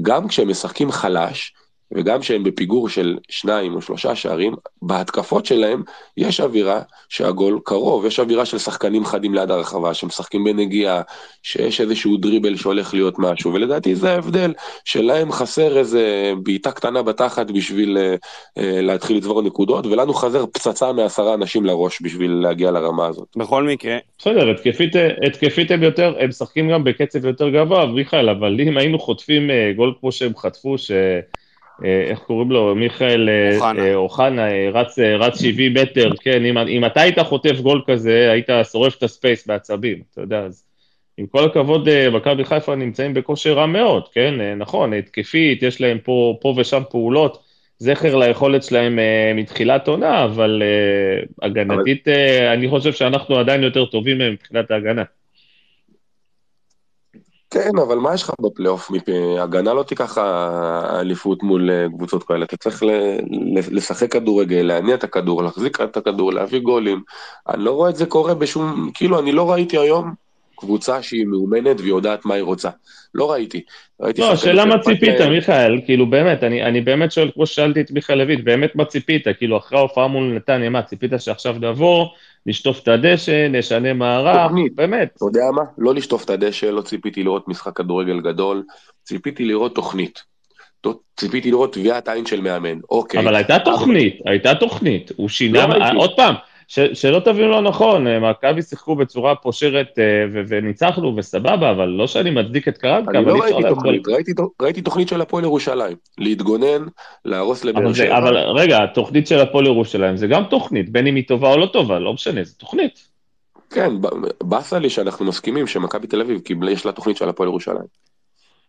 גם כשהם משחקים חלש, וגם שהם בפיגור של שניים או שלושה שערים, בהתקפות שלהם יש אווירה שהגול קרוב, יש אווירה של שחקנים חדים ליד הרחבה, שמשחקים בנגיעה, שיש איזשהו דריבל שהולך להיות משהו, ולדעתי זה ההבדל, שלהם חסר איזה בעיטה קטנה בתחת בשביל uh, uh, להתחיל לצבור נקודות, ולנו חסר פצצה מעשרה אנשים לראש בשביל להגיע לרמה הזאת. בכל מקרה. בסדר, התקפית, התקפית הם יותר, הם משחקים גם בקצב יותר גבוה, מיכאל, אבל אם היינו חוטפים uh, גול כמו שהם חטפו, ש... אה, איך קוראים לו, מיכאל אה, אוחנה, אה, רץ, רץ 70 מטר, כן, אם, אם אתה היית חוטף גול כזה, היית שורף את הספייס בעצבים, אתה יודע, אז עם כל הכבוד, מכבי חיפה נמצאים בכושר רע מאוד, כן, נכון, התקפית, יש להם פה, פה ושם פעולות, זכר ליכולת שלהם מתחילת עונה, אבל הגנתית, אבל... אני חושב שאנחנו עדיין יותר טובים מהם מבחינת ההגנה. כן, אבל מה יש לך בפלייאוף? הגנה לא תיקח אליפות מול אה, קבוצות כאלה, אתה צריך לשחק כדורגל, להניע את הכדור, להחזיק את הכדור, להביא גולים. אני לא רואה את זה קורה בשום, כאילו, אני לא ראיתי היום קבוצה שהיא מאומנת והיא יודעת מה היא רוצה. לא ראיתי. ראיתי לא, השאלה מה ציפית, מיכאל, כאילו באמת, אני, אני באמת שואל, כמו ששאלתי את מיכאל לויט, באמת מה ציפית? כאילו, אחרי ההופעה מול נתניה, מה, ציפית שעכשיו נבוא, נשטוף את הדשא, נשנה תוכנית. באמת. אתה יודע מה? לא לשטוף את הדשא, לא ציפיתי לראות משחק כדורגל גדול, ציפיתי לראות תוכנית. ציפיתי לראות טביעת עין של מאמן, אוקיי. אבל הייתה תוכנית, הייתה תוכנית. הוא שינה, לא עוד פעם, ש, שלא תבינו לא נכון, אה, מכבי שיחקו בצורה פושרת אה, ו- וניצחנו וסבבה, אבל לא שאני מצדיק את קרנקה, אבל לא ראיתי תוכנית, ראיתי, ראיתי תוכנית של הפועל ירושלים, להתגונן, להרוס לבאר שבע. אבל רגע, התוכנית של הפועל ירושלים זה גם תוכנית, בין אם היא טובה או לא טובה, לא משנה, זה תוכנית. כן, באסה לי שאנחנו מסכימים שמכבי תל אביב קיבלה, יש לה תוכנית של הפועל ירושלים.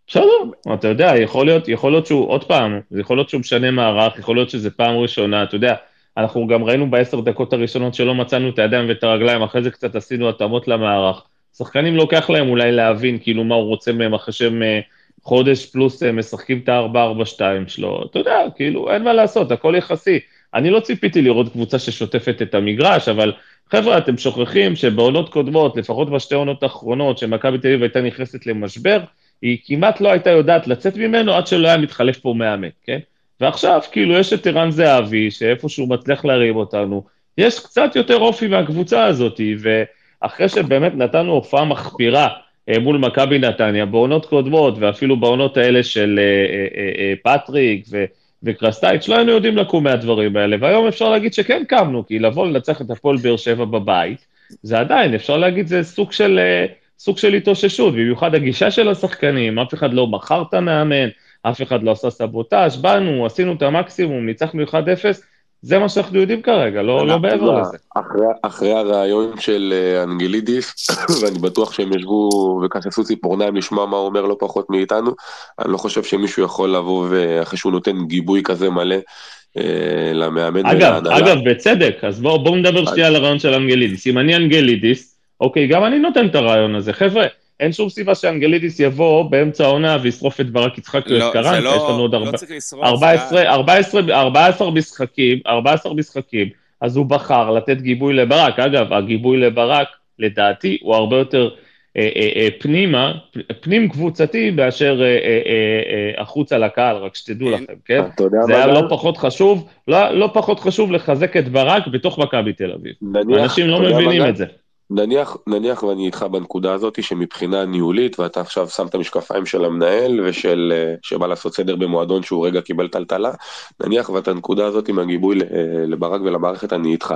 בסדר, אתה יודע, יכול להיות, יכול להיות שהוא, עוד פעם, יכול להיות שהוא משנה מערך, יכול להיות שזה פעם ראשונה, אתה יודע, אנחנו גם ראינו בעשר דקות הראשונות שלא מצאנו את הידיים ואת הרגליים, אחרי זה קצת עשינו התאמות למערך. שחקנים לוקח להם אולי להבין כאילו מה הוא רוצה מהם אחרי שהם אה, חודש פלוס אה, משחקים את ה-4-4-2 שלו. אתה יודע, כאילו, אין מה לעשות, הכל יחסי. אני לא ציפיתי לראות קבוצה ששוטפת את המגרש, אבל חבר'ה, אתם שוכחים שבעונות קודמות, לפחות בשתי עונות האחרונות, שמכבי תל אביב הייתה נכנסת למשבר, היא כמעט לא הייתה יודעת לצאת ממנו עד שלא היה מתחלף פה מאמן, כן? ועכשיו, כאילו, יש את ערן זהבי, שאיפשהו מצליח להרים אותנו, יש קצת יותר אופי מהקבוצה הזאת, ואחרי שבאמת נתנו הופעה מחפירה אה, מול מכבי נתניה, בעונות קודמות, ואפילו בעונות האלה של אה, אה, פטריק ו... וקרסטייץ', לא היינו יודעים לקום מהדברים האלה, והיום אפשר להגיד שכן קמנו, כי לבוא לנצח את הפועל באר שבע בבית, זה עדיין, אפשר להגיד, זה סוג של, סוג של התאוששות, במיוחד הגישה של השחקנים, אף אחד לא מכר את המאמן, אף אחד לא עשה סבוטאז', באנו, עשינו את המקסימום, ניצחנו 1-0, זה מה שאנחנו יודעים כרגע, לא, לא מעבר לזה. אחרי, אחרי הרעיון של אה, אנגלידיס, ואני בטוח שהם ישבו וכססו ציפורניים לשמוע מה הוא אומר לא פחות מאיתנו, אני לא חושב שמישהו יכול לבוא ואחרי שהוא נותן גיבוי כזה מלא אה, למאמן אגב, אגב, בצדק, אז בואו בוא נדבר שנייה על הרעיון של אנגלידיס. אם אני אנגלידיס, אוקיי, גם אני נותן את הרעיון הזה. חבר'ה, אין שום סיבה שאנגלידיס יבוא באמצע העונה וישרוף את ברק יצחק או את קרנקה, יש לנו עוד 14 משחקים, 14 משחקים, אז הוא בחר לתת גיבוי לברק. אגב, הגיבוי לברק, לדעתי, הוא הרבה יותר אה, אה, אה, פנימה, פנים קבוצתי מאשר החוצה לקהל, רק שתדעו כן. לכם, כן? זה היה לא פחות חשוב, לא, לא פחות חשוב לחזק את ברק בתוך מכבי תל אביב. אנשים לא מבינים את זה. נניח, נניח ואני איתך בנקודה הזאת שמבחינה ניהולית ואתה עכשיו שם את המשקפיים של המנהל ושל אה, שבא לעשות סדר במועדון שהוא רגע קיבל טלטלה, נניח ואת הנקודה הזאת עם הגיבוי אה, לברק ולמערכת אני איתך.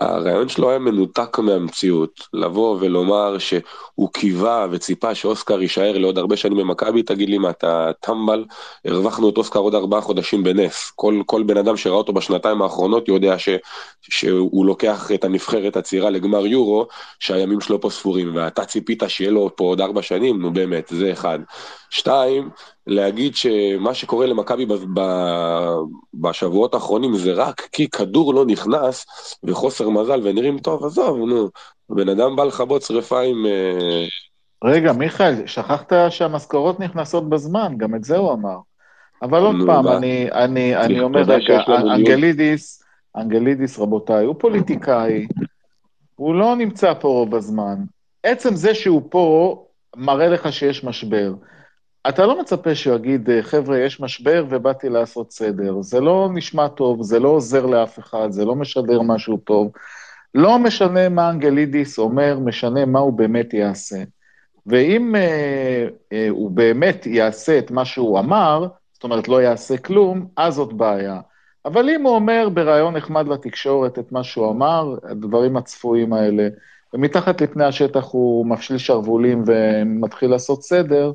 הרעיון שלו היה מנותק מהמציאות, לבוא ולומר שהוא קיווה וציפה שאוסקר יישאר לעוד הרבה שנים במכבי, תגיד לי מה, אתה טמבל? הרווחנו את אוסקר עוד ארבעה חודשים בנס. כל, כל בן אדם שראה אותו בשנתיים האחרונות יודע ש, שהוא לוקח את הנבחרת הצעירה לגמר יורו, שהימים שלו פה ספורים, ואתה ציפית שיהיה לו פה עוד ארבע שנים, נו באמת, זה אחד. שתיים, להגיד שמה שקורה למכבי בשבועות האחרונים זה רק כי כדור לא נכנס וחוסר מזל ונראים טוב, עזוב, נו, בן אדם בא לכבות שריפה עם... אה, רגע, מיכאל, שכחת שהמשכורות נכנסות בזמן, גם את זה הוא אמר. אבל עוד פעם, אני, אני, אני אומר רגע, אנגלידיס, אנגלידיס, רבותיי, הוא פוליטיקאי, הוא לא נמצא פה רוב הזמן. עצם זה שהוא פה, מראה לך שיש משבר. אתה לא מצפה שהוא יגיד, אה, חבר'ה, יש משבר ובאתי לעשות סדר. זה לא נשמע טוב, זה לא עוזר לאף אחד, זה לא משדר משהו טוב. לא משנה מה אנגלידיס אומר, משנה מה הוא באמת יעשה. ואם אה, אה, הוא באמת יעשה את מה שהוא אמר, זאת אומרת, לא יעשה כלום, אז זאת בעיה. אבל אם הוא אומר בריאיון נחמד לתקשורת את מה שהוא אמר, הדברים הצפויים האלה, ומתחת לפני השטח הוא מפשיל שרוולים ומתחיל לעשות סדר,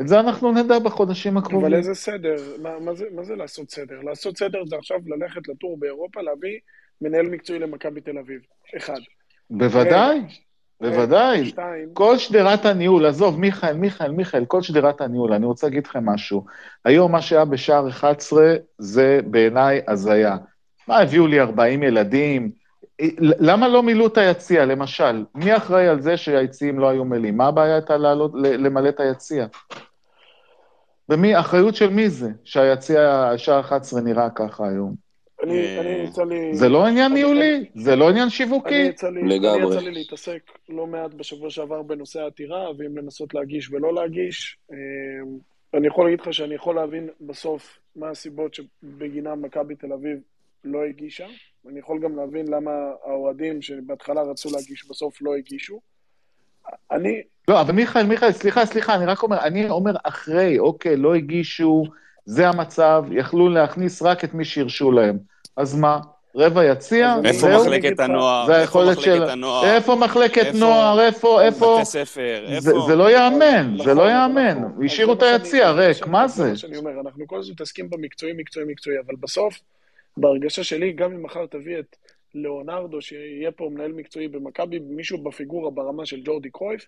את זה אנחנו נדע בחודשים הקרובים. אבל איזה סדר? מה, מה, זה, מה זה לעשות סדר? לעשות סדר זה עכשיו ללכת לטור באירופה, להביא מנהל מקצועי למכבי תל אביב. אחד. בוודאי, בוודאי. שתיים. כל שדרת הניהול, עזוב, מיכאל, מיכאל, מיכאל, כל שדרת הניהול, אני רוצה להגיד לכם משהו. היום מה שהיה בשער 11 זה בעיניי הזיה. מה, הביאו לי 40 ילדים, למה לא מילאו את היציע, למשל? מי אחראי על זה שהיציעים לא היו מלאים? מה הבעיה הייתה למלא את היציע? ומי, אחריות של מי זה, שהיציע, השעה 11 נראה ככה היום? אני, אני יצא לי... זה לא עניין ניהולי? זה לא עניין שיווקי? אני יצא לי, לגמרי. אני יצא לי להתעסק לא מעט בשבוע שעבר בנושא העתירה, ואם לנסות להגיש ולא להגיש. אמ, אני יכול להגיד לך שאני יכול להבין בסוף מה הסיבות שבגינם מכבי תל אביב לא הגישה. אני יכול גם להבין למה האוהדים שבהתחלה רצו להגיש, בסוף לא הגישו. אני... לא, אבל מיכאל, מיכאל, סליחה, סליחה, אני רק אומר, אני אומר אחרי, אוקיי, לא הגישו, זה המצב, יכלו להכניס רק את מי שהרשו להם. אז מה? רבע יציע? איפה מחלקת הנוער? זה היכולת של... איפה מחלקת נוער? איפה, איפה... בתי ספר, איפה... זה לא ייאמן, זה לא ייאמן. השאירו את היציע ריק, מה זה? אני אומר, אנחנו כל הזמן מתעסקים במקצועי, מקצועי, מקצועי, אבל בסוף, בהרגשה שלי, גם אם מחר תביא את ליאונרדו, שיהיה פה מנהל מקצועי במכבי, מישהו בפיגורה ברמה של ג'ורדי קרויף,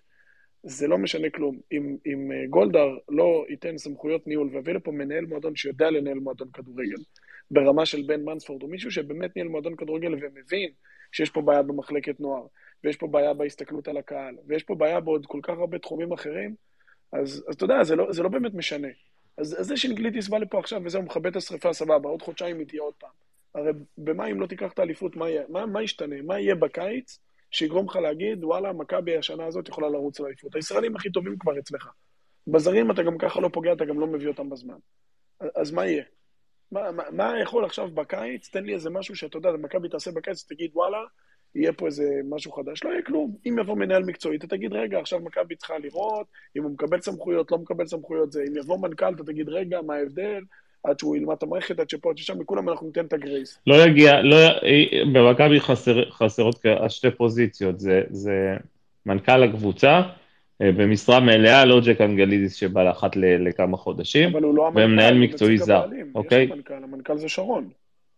זה לא משנה כלום. אם, אם אה, גולדהר לא ייתן סמכויות ניהול ויביא לפה מנהל מועדון שיודע לנהל מועדון כדורגל, ברמה של בן מנספורד, או מישהו שבאמת ניהל מועדון כדורגל ומבין שיש פה בעיה במחלקת נוער, ויש פה בעיה בהסתכלות על הקהל, ויש פה בעיה בעוד כל כך הרבה תחומים אחרים, אז, אז אתה יודע, זה לא, זה לא באמת משנה. אז, אז זה שנגלידיס בא לפה עכשיו וזהו, מכבה את השרפה, סבבה, עוד חודשיים היא תהיה עוד פעם. הרי במה אם לא תיקח את האליפות, מה, מה, מה ישתנה? מה יהיה בקיץ שיגרום לך להגיד, וואלה, מכבי השנה הזאת יכולה לרוץ לאליפות. הישראלים הכי טובים כבר אצלך. בזרים אתה גם ככה לא פוגע, אתה גם לא מביא אותם בזמן. אז מה יהיה? מה, מה, מה יכול עכשיו בקיץ? תן לי איזה משהו שאתה יודע, מכבי תעשה בקיץ, תגיד, וואלה, יהיה פה איזה משהו חדש. לא יהיה כלום. אם יבוא מנהל מקצועי, אתה תגיד, רגע, עכשיו מכבי צריכה לראות, אם הוא מקבל סמכויות, לא מקבל סמכויות, זה. אם יבוא מנכ"ל, אתה תגיד, רגע, מה ההבדל? עד שהוא ילמד את המערכת, עד שפה, עד ששם, לכולם אנחנו ניתן את הגרייס. לא יגיע, לא, במכבי חסר, חסרות שתי פוזיציות, זה, זה מנכ"ל הקבוצה, אה, במשרה מלאה, לא ג'ק אנגלידיס שבא לאחת לכמה חודשים, לא ומנהל מקצועי זר, אוקיי? יש מנכ"ל, המנכ"ל זה שרון.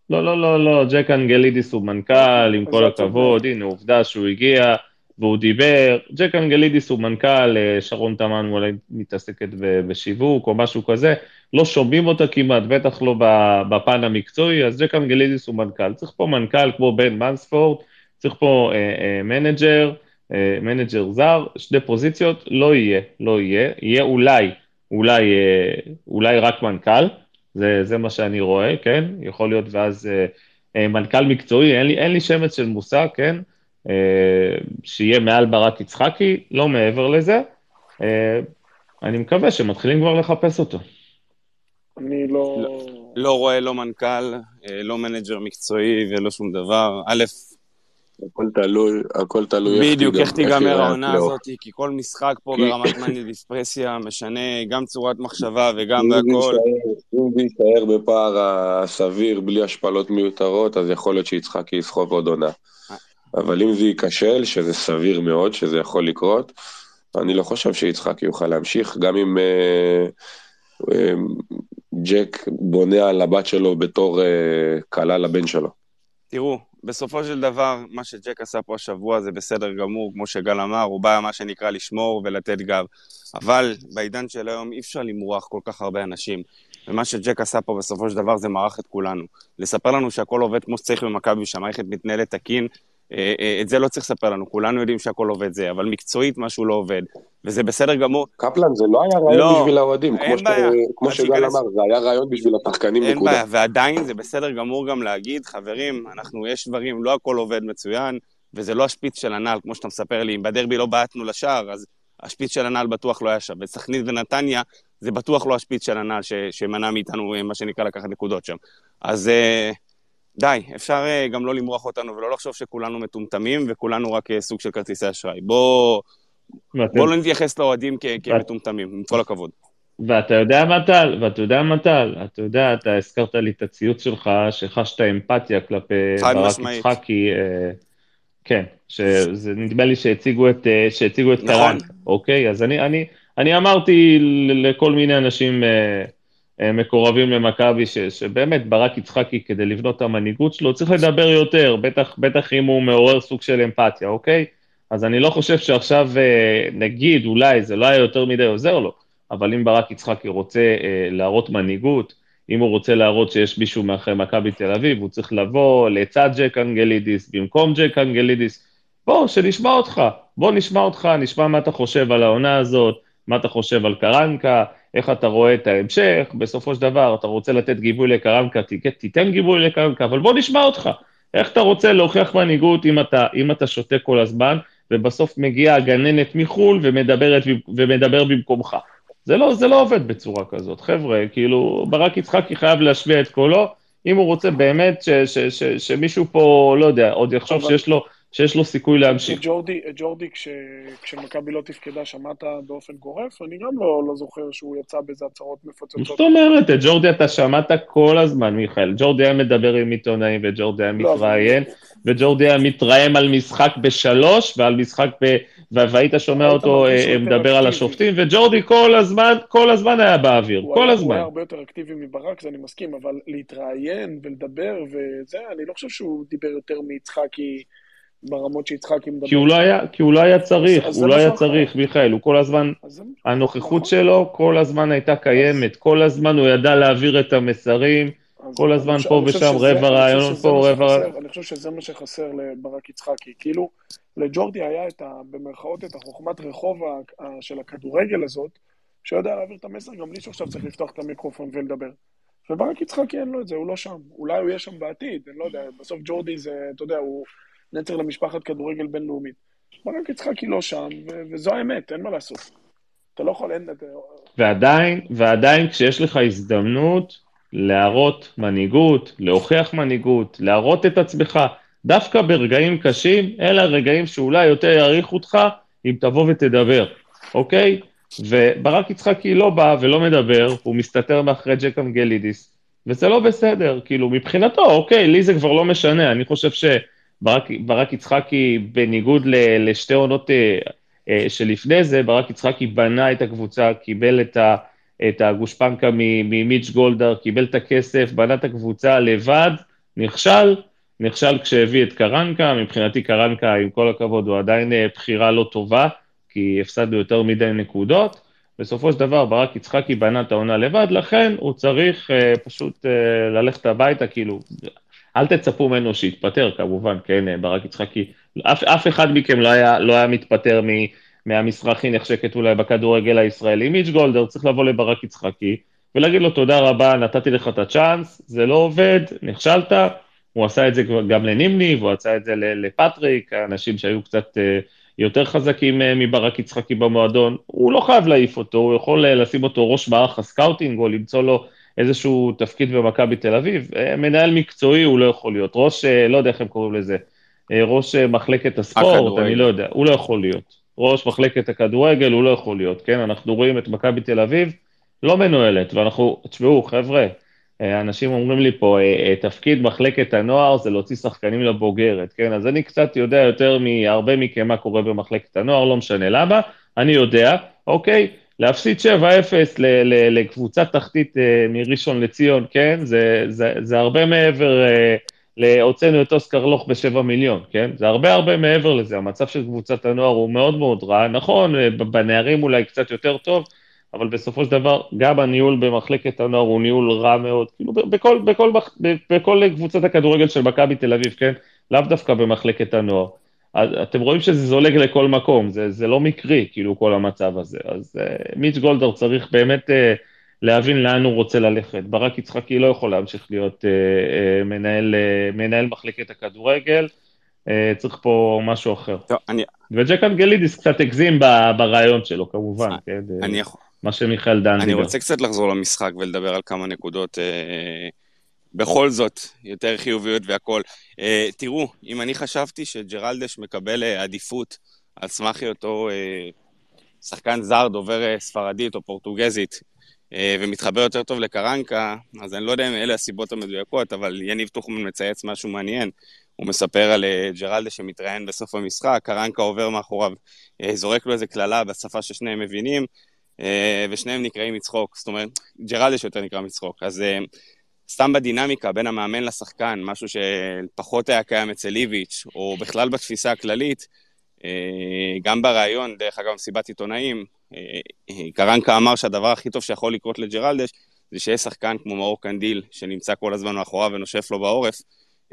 לא, לא, לא, לא, ג'ק אנגלידיס הוא מנכ"ל, עם כל הכבוד, הנה עובדה שהוא הגיע, והוא דיבר, ג'ק אנגלידיס הוא מנכ"ל, אה, שרון תמן אולי מתעסקת בשיווק או משהו כזה, לא שומעים אותה כמעט, בטח לא בפן המקצועי, אז ג'ק אנגלידיס הוא מנכ"ל. צריך פה מנכ"ל כמו בן מנספורד, צריך פה אה, אה, מנג'ר, אה, מנג'ר זר, שתי פוזיציות, לא יהיה, לא יהיה, יהיה אולי, אולי, אה, אולי רק מנכ"ל, זה, זה מה שאני רואה, כן? יכול להיות ואז אה, אה, מנכ"ל מקצועי, אין לי, אין לי שמץ של מושג, כן? אה, שיהיה מעל ברק יצחקי, לא מעבר לזה. אה, אני מקווה שמתחילים כבר לחפש אותו. אני לא... לא, לא רואה לא מנכ"ל, אה, לא מנג'ר מקצועי ולא שום דבר. א', הכל תלוי, הכל תלוי בדיוק, איך תיגמר העונה הזאת, כי כל משחק פה ברמת מאניה דיפרסיה משנה גם צורת מחשבה וגם בהכל. אם זה יישאר בפער הסביר, בלי השפלות מיותרות, אז יכול להיות שיצחקי יסחוב עוד עונה. אבל אם זה ייכשל, שזה סביר מאוד, שזה יכול לקרות, אני לא חושב שיצחקי יוכל להמשיך, גם אם אה, ג'ק בונה על הבת שלו בתור אה, כלה לבן שלו. תראו, בסופו של דבר, מה שג'ק עשה פה השבוע זה בסדר גמור, כמו שגל אמר, הוא בא, מה שנקרא, לשמור ולתת גב. אבל בעידן של היום אי אפשר למרוח כל כך הרבה אנשים. ומה שג'ק עשה פה בסופו של דבר זה מערך את כולנו. לספר לנו שהכל עובד כמו שצריך במכבי, שהמערכת מתנהלת תקין, את זה לא צריך לספר לנו, כולנו יודעים שהכל עובד זה, אבל מקצועית משהו לא עובד, וזה בסדר גמור. קפלן, זה לא היה רעיון לא, בשביל האוהדים, כמו, ש... כמו שגל אמר, זה היה רעיון בשביל השחקנים, נקודה. אין בעיה, ועדיין זה בסדר גמור גם להגיד, חברים, אנחנו, יש דברים, לא הכל עובד מצוין, וזה לא השפיץ של הנעל, כמו שאתה מספר לי, אם בדרבי לא בעטנו לשער, אז השפיץ של הנעל בטוח לא היה שם. וסכנין ונתניה, זה בטוח לא השפיץ של הנעל שמנע מאיתנו, מה שנקרא, לקחת נקודות שם. אז... Uh, די, אפשר uh, גם לא למרוח אותנו ולא לחשוב שכולנו מטומטמים וכולנו רק uh, סוג של כרטיסי אשראי. בוא, בוא לא נתייחס לאוהדים כמטומטמים, עם כל הכבוד. ואתה יודע מה טל, ואתה יודע מה טל, אתה יודע, אתה הזכרת לי את הציוץ שלך, שחשת אמפתיה כלפי ברק יצחקי, אה, כן, שזה נדמה לי שהציגו את, אה, שהציגו את נכון. קרן, אוקיי? אז אני, אני, אני אמרתי לכל מיני אנשים, אה, אה, מקורבים למכבי, שבאמת ברק יצחקי כדי לבנות את המנהיגות שלו, צריך לדבר יותר, בטח, בטח אם הוא מעורר סוג של אמפתיה, אוקיי? אז אני לא חושב שעכשיו אה, נגיד, אולי זה לא היה יותר מדי עוזר לו, אבל אם ברק יצחקי רוצה אה, להראות מנהיגות, אם הוא רוצה להראות שיש מישהו מאחורי מכבי תל אביב, הוא צריך לבוא לצד ג'ק אנגלידיס, במקום ג'ק אנגלידיס. בוא, שנשמע אותך, בוא נשמע אותך, נשמע מה אתה חושב על העונה הזאת, מה אתה חושב על קרנקה, איך אתה רואה את ההמשך, בסופו של דבר אתה רוצה לתת גיבוי לקרנקה, תיתן גיבוי לקרנקה, אבל בוא נשמע אותך. איך אתה רוצה להוכיח מנהיגות אם אתה, אם אתה שותה כל הזמן, ובסוף מגיעה הגננת מחו"ל ומדברת, ומדבר במקומך. זה לא, זה לא עובד בצורה כזאת. חבר'ה, כאילו, ברק יצחקי חייב להשמיע את קולו, אם הוא רוצה באמת ש, ש, ש, ש, שמישהו פה, לא יודע, עוד יחשוב. שיש לו שיש לו סיכוי להמשיך. ג'ורדי, ג'ורדי כש, כשמכבי לא תפקדה, שמעת באופן גורף? אני גם לא, לא זוכר שהוא יצא באיזה הצהרות מפוצצות. זאת אומרת, את ג'ורדי אתה שמעת כל הזמן, מיכאל. ג'ורדי היה מדבר עם עיתונאים, וג'ורדי היה לא, מתראיין. וג'ורדי היה מתראיין על משחק בשלוש, ועל משחק ב... והיית שומע אותו אה, מדבר על השופטים, וג'ורדי כל הזמן, כל הזמן היה באוויר, כל הזמן. הוא היה הרבה יותר אקטיבי מברק, זה אני מסכים, אבל להתראיין ולדבר וזה, אני לא חושב שהוא דיבר יותר מיצחקי. ברמות שיצחקי מדבר. כי הוא לא היה, כי הוא לא היה צריך, הוא לא היה צריך, מיכאל, הוא כל הזמן, הנוכחות שלו כל הזמן הייתה קיימת, כל הזמן הוא ידע להעביר את המסרים, כל הזמן פה ושם, רבע רעיון פה, רבע... אני חושב שזה מה שחסר לברק יצחקי, כאילו, לג'ורדי היה את ה... במרכאות את החוכמת רחוב של הכדורגל הזאת, שיודע להעביר את המסר גם בלי שעכשיו צריך לפתוח את המיקרופון ולדבר. וברק יצחקי אין לו את זה, הוא לא שם. אולי הוא יהיה שם בעתיד, אני לא יודע, בסוף ג'ורדי זה, אתה יודע, הוא... נצר למשפחת כדורגל בינלאומית. ברק יצחקי לא שם, וזו האמת, אין מה לעשות. אתה לא יכול, אין... ועדיין, ועדיין כשיש לך הזדמנות להראות מנהיגות, להוכיח מנהיגות, להראות את עצמך, דווקא ברגעים קשים, אלה הרגעים שאולי יותר יעריכו אותך אם תבוא ותדבר, אוקיי? וברק יצחקי לא בא ולא מדבר, הוא מסתתר מאחורי ג'ק אנגלידיס, וזה לא בסדר, כאילו, מבחינתו, אוקיי, לי זה כבר לא משנה, אני חושב ש... ברק, ברק יצחקי, בניגוד ל, לשתי עונות אה, אה, שלפני זה, ברק יצחקי בנה את הקבוצה, קיבל את, ה, את הגושפנקה ממיץ' גולדהר, קיבל את הכסף, בנה את הקבוצה לבד, נכשל, נכשל כשהביא את קרנקה, מבחינתי קרנקה, עם כל הכבוד, הוא עדיין אה, בחירה לא טובה, כי הפסדנו יותר מדי נקודות. בסופו של דבר ברק יצחקי בנה את העונה לבד, לכן הוא צריך uh, פשוט uh, ללכת הביתה, כאילו, אל תצפו ממנו שיתפטר, כמובן, כן, ברק יצחקי, אף, אף אחד מכם לא היה, לא היה מתפטר מ, מהמשרה הכי נחשקת אולי בכדורגל הישראלי. מיץ' גולדר צריך לבוא לברק יצחקי ולהגיד לו תודה רבה, נתתי לך את הצ'אנס, זה לא עובד, נכשלת, הוא עשה את זה גם לנימני, והוא עשה את זה לפטריק, אנשים שהיו קצת אה, יותר חזקים אה, מברק יצחקי במועדון, הוא לא חייב להעיף אותו, הוא יכול אה, לשים אותו ראש מערך הסקאוטינג או למצוא לו איזשהו תפקיד במכבי תל אביב, אה, מנהל מקצועי הוא לא יכול להיות, ראש, אה, לא יודע איך הם קוראים לזה, אה, ראש מחלקת הספורט, הכדורגל. אני לא יודע, הוא לא יכול להיות. ראש מחלקת הכדורגל הוא לא יכול להיות, כן? אנחנו רואים את מכבי תל אביב לא מנוהלת, ואנחנו, תשמעו, חבר'ה, אנשים אומרים לי פה, תפקיד מחלקת הנוער זה להוציא שחקנים לבוגרת, כן? אז אני קצת יודע יותר מהרבה מכם מה קורה במחלקת הנוער, לא משנה למה, אני יודע, אוקיי? להפסיד 7-0 לקבוצה תחתית אה, מראשון לציון, כן? זה, זה, זה הרבה מעבר, אה, הוצאנו את אוסקר לוך ב-7 מיליון, כן? זה הרבה הרבה מעבר לזה, המצב של קבוצת הנוער הוא מאוד מאוד רע. נכון, אה, בנערים אולי קצת יותר טוב, אבל בסופו של דבר, גם הניהול במחלקת הנוער הוא ניהול רע מאוד, כאילו בכל, בכל, בכל, בכל קבוצת הכדורגל של מכבי תל אביב, כן? לאו דווקא במחלקת הנוער. אתם רואים שזה זולג לכל מקום, זה, זה לא מקרי, כאילו, כל המצב הזה. אז uh, מיץ' גולדור צריך באמת uh, להבין לאן הוא רוצה ללכת. ברק יצחקי לא יכול להמשיך להיות uh, uh, מנהל, uh, מנהל מחלקת הכדורגל, uh, צריך פה משהו אחר. טוב, אני... וג'ק אנגלידיס קצת הגזים ברעיון שלו, כמובן, כן? אני יכול... מה שמיכאל דן אני רוצה קצת לחזור למשחק ולדבר על כמה נקודות. Uh, בכל זאת, יותר חיוביות והכול. Uh, תראו, אם אני חשבתי שג'רלדש מקבל uh, עדיפות על סמך היותו uh, שחקן זר דובר uh, ספרדית או פורטוגזית, uh, ומתחבר יותר טוב לקרנקה, אז אני לא יודע אם אלה הסיבות המדויקות, אבל יניב טוחמן מצייץ משהו מעניין. הוא מספר על uh, ג'רלדש שמתראיין בסוף המשחק, קרנקה עובר מאחוריו, uh, זורק לו איזה קללה בשפה ששניהם מבינים, uh, ושניהם נקראים מצחוק. זאת אומרת, ג'רלדש יותר נקרא מצחוק. אז... סתם בדינמיקה בין המאמן לשחקן, משהו שפחות היה קיים אצל איביץ', או בכלל בתפיסה הכללית, אה, גם בריאיון, דרך אגב, מסיבת עיתונאים, אה, אה, קרנקה אמר שהדבר הכי טוב שיכול לקרות לג'רלדש, זה שיש שחקן כמו מאור קנדיל, שנמצא כל הזמן מאחוריו ונושף לו בעורף,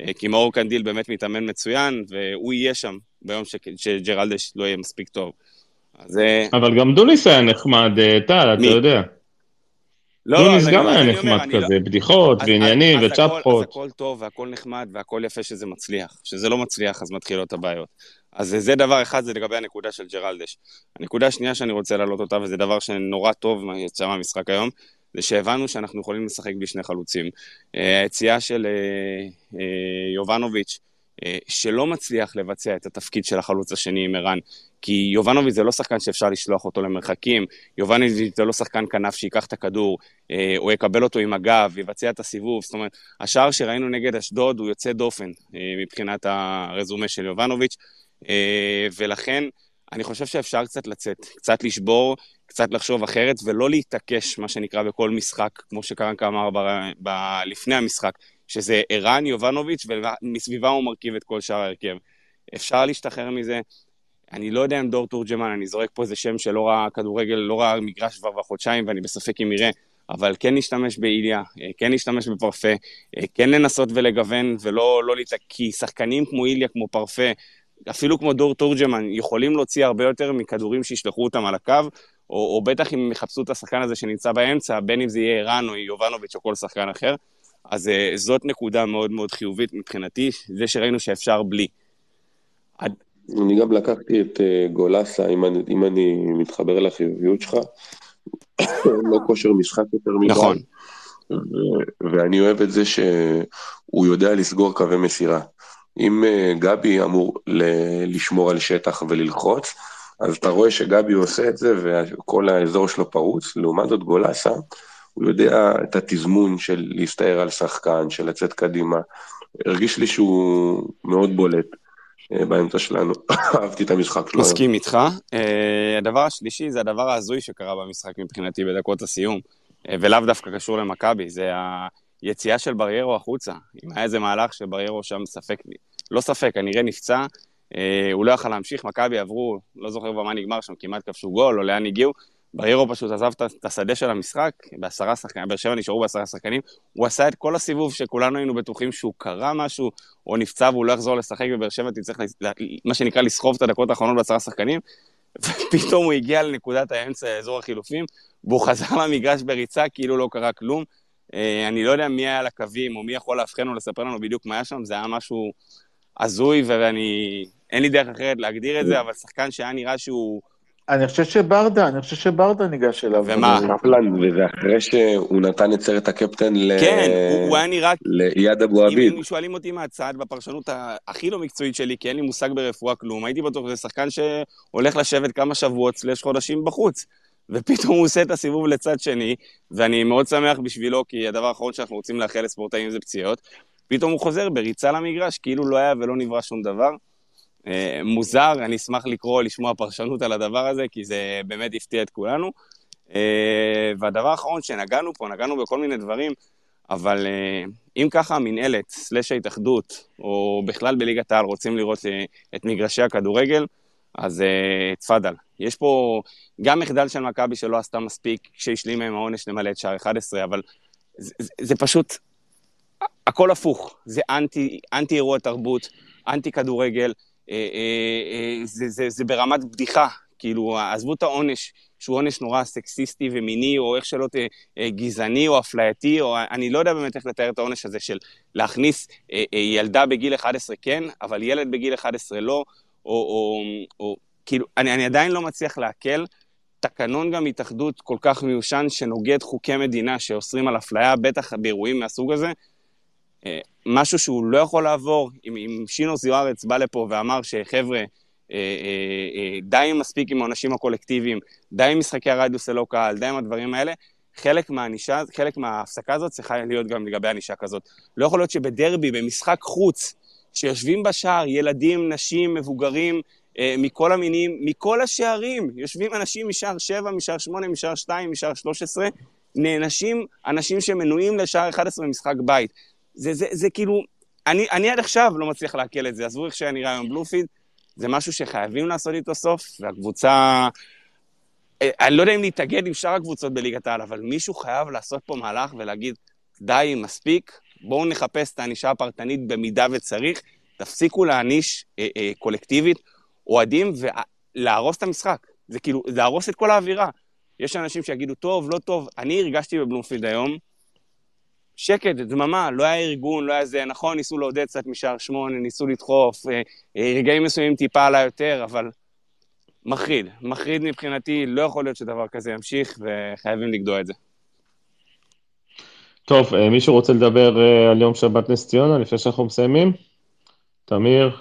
אה, כי מאור קנדיל באמת מתאמן מצוין, והוא יהיה שם ביום ש... שג'רלדש לא יהיה מספיק טוב. אז... אה, אבל גם דוליס היה נחמד, אה, טל, אתה יודע. לא, לא, גם היה נחמד לא- כזה. בדיחות ועניינים וצ'פחות. אז הכל טוב והכל נחמד והכל יפה שזה מצליח. כשזה לא מצליח אז מתחילות הבעיות. אז זה דבר אחד, זה לגבי הנקודה של ג'רלדש. הנקודה השנייה שאני רוצה להעלות אותה, וזה דבר שנורא טוב יצא מהמשחק היום, זה שהבנו שאנחנו יכולים לשחק בלי שני חלוצים. אה, היציאה של אה, אה, יובנוביץ', שלא מצליח לבצע את התפקיד של החלוץ השני עם ערן, כי יובנוביץ' זה לא שחקן שאפשר לשלוח אותו למרחקים, יובנוביץ' זה לא שחקן כנף שייקח את הכדור, או יקבל אותו עם הגב, יבצע את הסיבוב, זאת אומרת, השער שראינו נגד אשדוד הוא יוצא דופן מבחינת הרזומה של יובנוביץ', ולכן אני חושב שאפשר קצת לצאת, קצת לשבור, קצת לחשוב אחרת, ולא להתעקש, מה שנקרא, בכל משחק, כמו שקרנקה אמר ב- ב- לפני המשחק, שזה ערן יובנוביץ', ומסביבה הוא מרכיב את כל שאר ההרכב. אפשר להשתחרר מזה. אני לא יודע אם דור תורג'מן, אני זורק פה איזה שם שלא ראה כדורגל, לא ראה מגרש כבר בחודשיים, ואני בספק אם יראה, אבל כן להשתמש באיליה, אה, כן להשתמש בפרפה, אה, כן לנסות ולגוון, ולא לא להתעקש, כי שחקנים כמו איליה, כמו פרפה, אפילו כמו דור תורג'מן, יכולים להוציא הרבה יותר מכדורים שישלחו אותם על הקו, או, או בטח אם יחפשו את השחקן הזה שנמצא באמצע, בין אם זה יהיה ערן או יובנוביץ' או כל שחקן אחר. אז uh, זאת נקודה מאוד מאוד חיובית מבחינתי, זה שראינו שאפשר בלי. אני גם לקחתי את uh, גולסה, אם אני, אם אני מתחבר לחיוביות שלך, לא כושר משחק יותר מדי. נכון. ואני אוהב את זה שהוא יודע לסגור קווי מסירה. אם uh, גבי אמור לשמור על שטח וללחוץ, אז אתה רואה שגבי עושה את זה וכל האזור שלו פרוץ, לעומת זאת גולסה, הוא יודע את התזמון של להסתער על שחקן, של לצאת קדימה. הרגיש לי שהוא מאוד בולט אה, באמצע שלנו. אהבתי את המשחק שלו. מסכים איתך. אה, הדבר השלישי זה הדבר ההזוי שקרה במשחק מבחינתי בדקות הסיום, אה, ולאו דווקא קשור למכבי, זה היציאה של בריירו החוצה. אם היה איזה מהלך שבריירו שם ספק, לא ספק, כנראה נפצע, הוא לא יכל להמשיך, מכבי עברו, לא זוכר במה נגמר שם, כמעט כבשו גול, או לאן הגיעו. בריירו פשוט עזב את השדה של המשחק, בעשרה שחקנים, באר שבע נשארו בעשרה שחקנים, הוא עשה את כל הסיבוב שכולנו היינו בטוחים שהוא קרה משהו, או נפצע והוא לא יחזור לשחק בבאר שבע, תצטרך, מה שנקרא, לסחוב את הדקות האחרונות בעשרה שחקנים, ופתאום הוא הגיע לנקודת האמצע, אזור החילופים, והוא חזר למגרש בריצה כאילו לא קרה כלום. אה, אני לא יודע מי היה על הקווים, או מי יכול לאבחן או לספר לנו בדיוק מה היה שם, זה היה משהו הזוי, ואני אין לי דרך אחרת להגדיר את זה, אבל שחקן שהיה נראה שהוא... אני חושב שברדה, אני חושב שברדה ניגש אליו. ומה? קפלן, וזה אחרי שהוא נתן את סרט הקפטן ל... כן, הוא היה נראה... ליד אבו עביד. אם שואלים אותי מהצד, בפרשנות הכי לא מקצועית שלי, כי אין לי מושג ברפואה כלום, הייתי בטוח שזה שחקן שהולך לשבת כמה שבועות סלש חודשים בחוץ. ופתאום הוא עושה את הסיבוב לצד שני, ואני מאוד שמח בשבילו, כי הדבר האחרון שאנחנו רוצים לאחל לספורטאים זה פציעות. פתאום הוא חוזר בריצה למגרש, כאילו לא היה ולא נברא שום דבר. אה, מוזר, אני אשמח לקרוא, לשמוע פרשנות על הדבר הזה, כי זה באמת הפתיע את כולנו. אה, והדבר האחרון שנגענו פה, נגענו בכל מיני דברים, אבל אה, אם ככה המינהלת, סלש ההתאחדות, או בכלל בליגת העל רוצים לראות את מגרשי הכדורגל, אז תפאדל. יש פה גם מחדל של מכבי שלא עשתה מספיק כשהשלימה עם העונש למלא את שער 11, אבל זה, זה, זה פשוט, הכל הפוך. זה אנטי, אנטי אירוע תרבות, אנטי כדורגל, זה, זה, זה ברמת בדיחה, כאילו, עזבו את העונש, שהוא עונש נורא סקסיסטי ומיני, או איך שלא תהיה, גזעני או אפלייתי, או אני לא יודע באמת איך לתאר את העונש הזה של להכניס ילדה בגיל 11 כן, אבל ילד בגיל 11 לא, או, או, או כאילו, אני, אני עדיין לא מצליח לעכל תקנון גם התאחדות כל כך מיושן שנוגד חוקי מדינה שאוסרים על אפליה, בטח באירועים מהסוג הזה, משהו שהוא לא יכול לעבור, אם, אם שינו זוארץ בא לפה ואמר שחבר'ה, אה, אה, אה, די מספיק עם העונשים הקולקטיביים, די עם משחקי הרדיוס ללא קהל, די עם הדברים האלה, חלק מהענישה, חלק מההפסקה הזאת צריכה להיות גם לגבי ענישה כזאת. לא יכול להיות שבדרבי, במשחק חוץ, שיושבים בשער ילדים, נשים, מבוגרים, אה, מכל המינים, מכל השערים, יושבים אנשים משער 7, משער 8, משער 2, משער 13, נענשים אנשים שמנויים לשער 11 במשחק בית. זה, זה, זה כאילו, אני, אני עד עכשיו לא מצליח לעכל את זה. עזבו איך שהיה נראה היום בלופיד, זה משהו שחייבים לעשות איתו סוף, והקבוצה... אני לא יודע אם להתאגד עם שאר הקבוצות בליגת העל, אבל מישהו חייב לעשות פה מהלך ולהגיד, די, מספיק, בואו נחפש את הענישה הפרטנית במידה וצריך, תפסיקו להעניש אה, אה, קולקטיבית אוהדים ולהרוס את המשחק. זה כאילו, להרוס את כל האווירה. יש אנשים שיגידו, טוב, לא טוב. אני הרגשתי בבלומפילד היום, שקט, דממה, לא היה ארגון, לא היה זה, נכון, ניסו לעודד קצת משער שמונה, ניסו לדחוף, אה, אה, רגעים מסוימים טיפה עלה יותר, אבל מחריד. מחריד מבחינתי, לא יכול להיות שדבר כזה ימשיך, וחייבים לגדוע את זה. טוב, אה, מישהו רוצה לדבר על יום שבת נס ציונה לפני שאנחנו מסיימים? תמיר?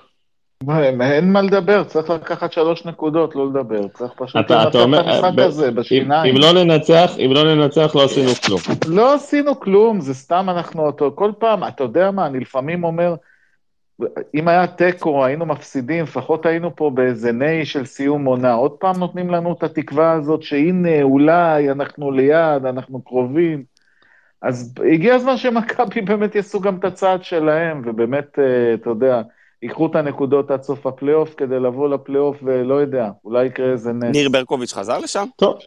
אין מה לדבר, צריך לקחת שלוש נקודות, לא לדבר. צריך פשוט לנצח את המשחק הזה בשיניים. אם לא ננצח, אם לא ננצח, לא עשינו כלום. לא עשינו כלום, זה סתם אנחנו אותו. כל פעם, אתה יודע מה, אני לפעמים אומר, אם היה תיקו, היינו מפסידים, לפחות היינו פה באיזה נהי של סיום עונה. עוד פעם נותנים לנו את התקווה הזאת שהנה, אולי, אנחנו ליד, אנחנו קרובים. אז הגיע הזמן שמכבי באמת יעשו גם את הצעד שלהם, ובאמת, אה, אתה יודע, ייקחו את הנקודות עד סוף הפלייאוף כדי לבוא לפלייאוף ולא יודע, אולי יקרה איזה נס. ניר ברקוביץ' חזר לשם? טוב.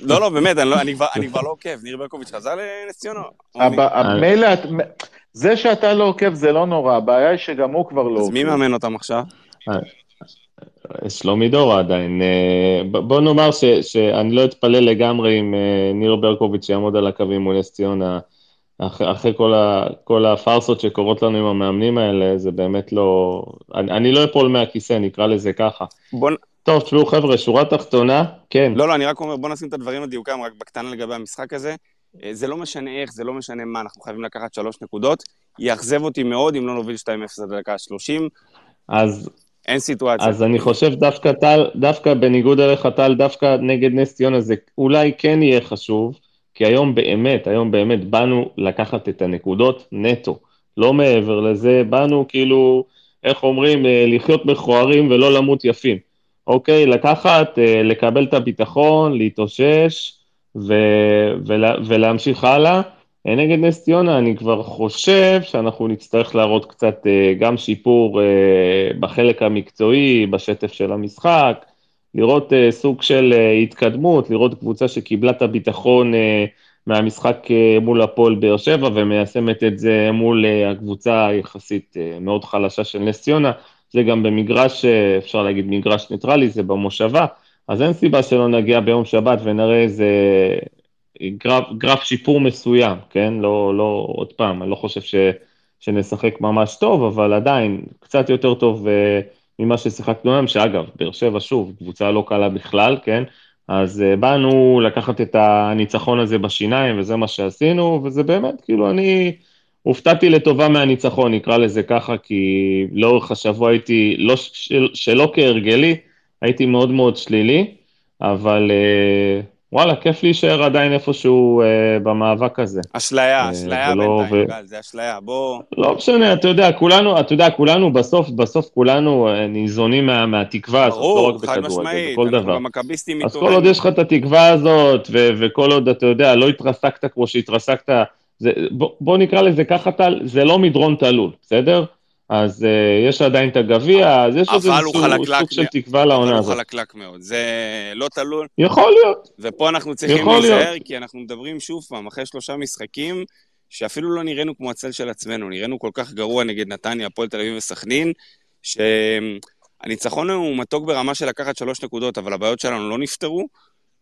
לא, לא, באמת, אני, לא, אני, כבר, אני כבר לא עוקב. ניר ברקוביץ' חזר לנס ציונה? מילא, זה שאתה לא עוקב זה לא נורא, הבעיה היא שגם הוא כבר לא עוקב. אז מי מאמן אותם עכשיו? אה, שלומי דורה עדיין. אה, בוא נאמר ש, שאני לא אתפלא לגמרי אם אה, ניר ברקוביץ' יעמוד על הקווים מול נס ציונה. אחרי, אחרי כל, ה, כל הפארסות שקורות לנו עם המאמנים האלה, זה באמת לא... אני, אני לא אפול מהכיסא, נקרא לזה ככה. בוא... טוב, תשמעו חבר'ה, שורה תחתונה, כן. לא, לא, אני רק אומר, בוא נשים את הדברים לדיוקם, רק בקטנה לגבי המשחק הזה. אה, זה לא משנה איך, זה לא משנה מה, אנחנו חייבים לקחת שלוש נקודות. יאכזב אותי מאוד אם לא נוביל 2-0 עד הדקה 30. אז... אין סיטואציה. אז אני חושב דווקא טל, דווקא בניגוד אליך, טל, דווקא נגד נס ציונה זה אולי כן יהיה חשוב. כי היום באמת, היום באמת באנו לקחת את הנקודות נטו, לא מעבר לזה, באנו כאילו, איך אומרים, אה, לחיות מכוערים ולא למות יפים. אוקיי, לקחת, אה, לקבל את הביטחון, להתאושש ו- ולה- ולהמשיך הלאה. אה, נגד נס ציונה אני כבר חושב שאנחנו נצטרך להראות קצת גם שיפור בחלק המקצועי, בשטף של המשחק, לראות uh, סוג של uh, התקדמות, לראות קבוצה שקיבלה את הביטחון uh, מהמשחק uh, מול הפועל באר שבע ומיישמת את זה מול uh, הקבוצה היחסית uh, מאוד חלשה של נס ציונה, זה גם במגרש, uh, אפשר להגיד מגרש ניטרלי, זה במושבה, אז אין סיבה שלא נגיע ביום שבת ונראה איזה גרף, גרף שיפור מסוים, כן? לא, לא, עוד פעם, אני לא חושב ש, שנשחק ממש טוב, אבל עדיין קצת יותר טוב. Uh, ממה ששיחקנו היום, שאגב, באר שבע שוב, קבוצה לא קלה בכלל, כן? אז uh, באנו לקחת את הניצחון הזה בשיניים, וזה מה שעשינו, וזה באמת, כאילו, אני הופתעתי לטובה מהניצחון, נקרא לזה ככה, כי לאורך השבוע הייתי, לא, של, שלא כהרגלי, הייתי מאוד מאוד שלילי, אבל uh, וואלה, כיף להישאר עדיין איפשהו אה, במאבק הזה. אשליה, אה, אשליה ולא, בינתיים, ו... גל, זה אשליה, בוא... לא משנה, אתה יודע, כולנו, אתה יודע, כולנו בסוף, בסוף כולנו אה, ניזונים מה, מהתקווה הזאת, לא רק בכדורגל, בכל דבר. ברור, חד משמעית, אז כל עוד יש לך את התקווה הזאת, ו- וכל עוד, אתה יודע, לא התרסקת כמו שהתרסקת, זה, בוא, בוא נקרא לזה ככה, טל, זה לא מדרון תלול, בסדר? אז uh, יש עדיין את הגביע, אז יש איזה סוג של תקווה לעונה הזאת. אבל הוא חלקלק מאוד, זה לא תלוי. יכול להיות. ופה אנחנו צריכים להיזהר, כי אנחנו מדברים שוב פעם, אחרי שלושה משחקים, שאפילו לא נראינו כמו הצל של עצמנו, נראינו כל כך גרוע נגד נתניה, הפועל תל אביב וסכנין, שהניצחון הוא מתוק ברמה של לקחת שלוש נקודות, אבל הבעיות שלנו לא נפתרו.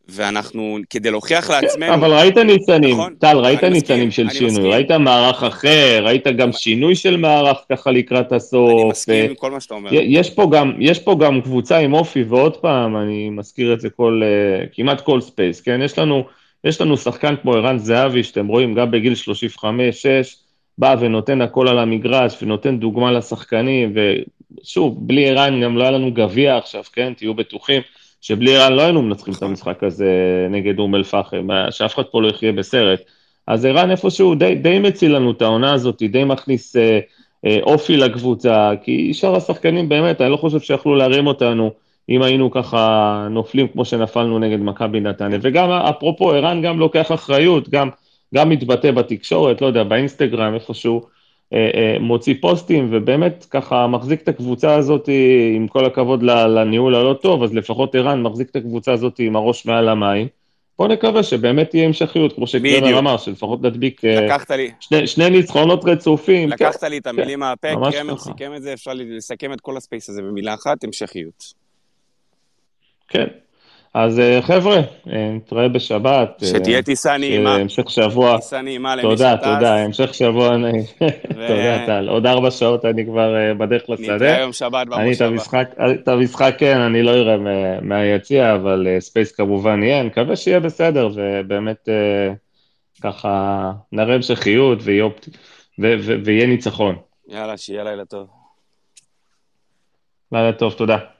ואנחנו, כדי להוכיח לעצמנו... אבל ראית ניצנים, נכון, טל, ראית ניצנים של שינוי, מסכים. ראית מערך אחר, ראית גם שינוי של מערך ככה לקראת הסוף. אני מסכים עם כל מה שאתה אומר. יש פה, גם, יש פה גם קבוצה עם אופי, ועוד פעם, אני מזכיר את זה כל, אה, כמעט כל space, כן? יש לנו, יש לנו שחקן כמו ערן זהבי, שאתם רואים גם בגיל 35-6, בא ונותן הכל על המגרש, ונותן דוגמה לשחקנים, ושוב, בלי ערן גם לא היה לנו גביע עכשיו, כן? תהיו בטוחים. שבלי ערן לא היינו מנצחים את המשחק הזה נגד אום אל-פחם, שאף אחד פה לא יחיה בסרט. אז ערן איפשהו די, די מציל לנו את העונה הזאת, די מכניס אה, אה, אופי לקבוצה, כי שאר השחקנים באמת, אני לא חושב שיכלו להרים אותנו אם היינו ככה נופלים כמו שנפלנו נגד מכבי נתניה. וגם, אפרופו, ערן גם לוקח אחריות, גם, גם מתבטא בתקשורת, לא יודע, באינסטגרם איפשהו, מוציא פוסטים ובאמת ככה מחזיק את הקבוצה הזאת, עם כל הכבוד לניהול הלא טוב, אז לפחות ערן מחזיק את הקבוצה הזאת עם הראש מעל המים. בוא נקווה שבאמת תהיה המשכיות, כמו שקרמר אמר, שלפחות נדביק שני, שני ניצחונות רצופים. לקחת כן, לי את המילים כן, מהפה, קרמר סיכם את זה, אפשר לסכם את כל הספייס הזה במילה אחת, המשכיות. כן, אז אה, חבר'ה, אה, נתראה בשבת. אה, שתהיה טיסה נעימה. המשך שבוע. טיסה נעימה למי שטס. תודה, תודה, המשך שבוע נעים. תודה, טל. עוד ארבע שעות אני כבר בדרך לשדה. נתראה יום שבת במושבה. אני את המשחק, כן, אני לא אראה מהיציע, אבל space כמובן יהיה. אני מקווה שיהיה בסדר, ובאמת ככה נראה המשכיות ויהיה ניצחון. יאללה, שיהיה לילה טוב. לילה טוב, תודה.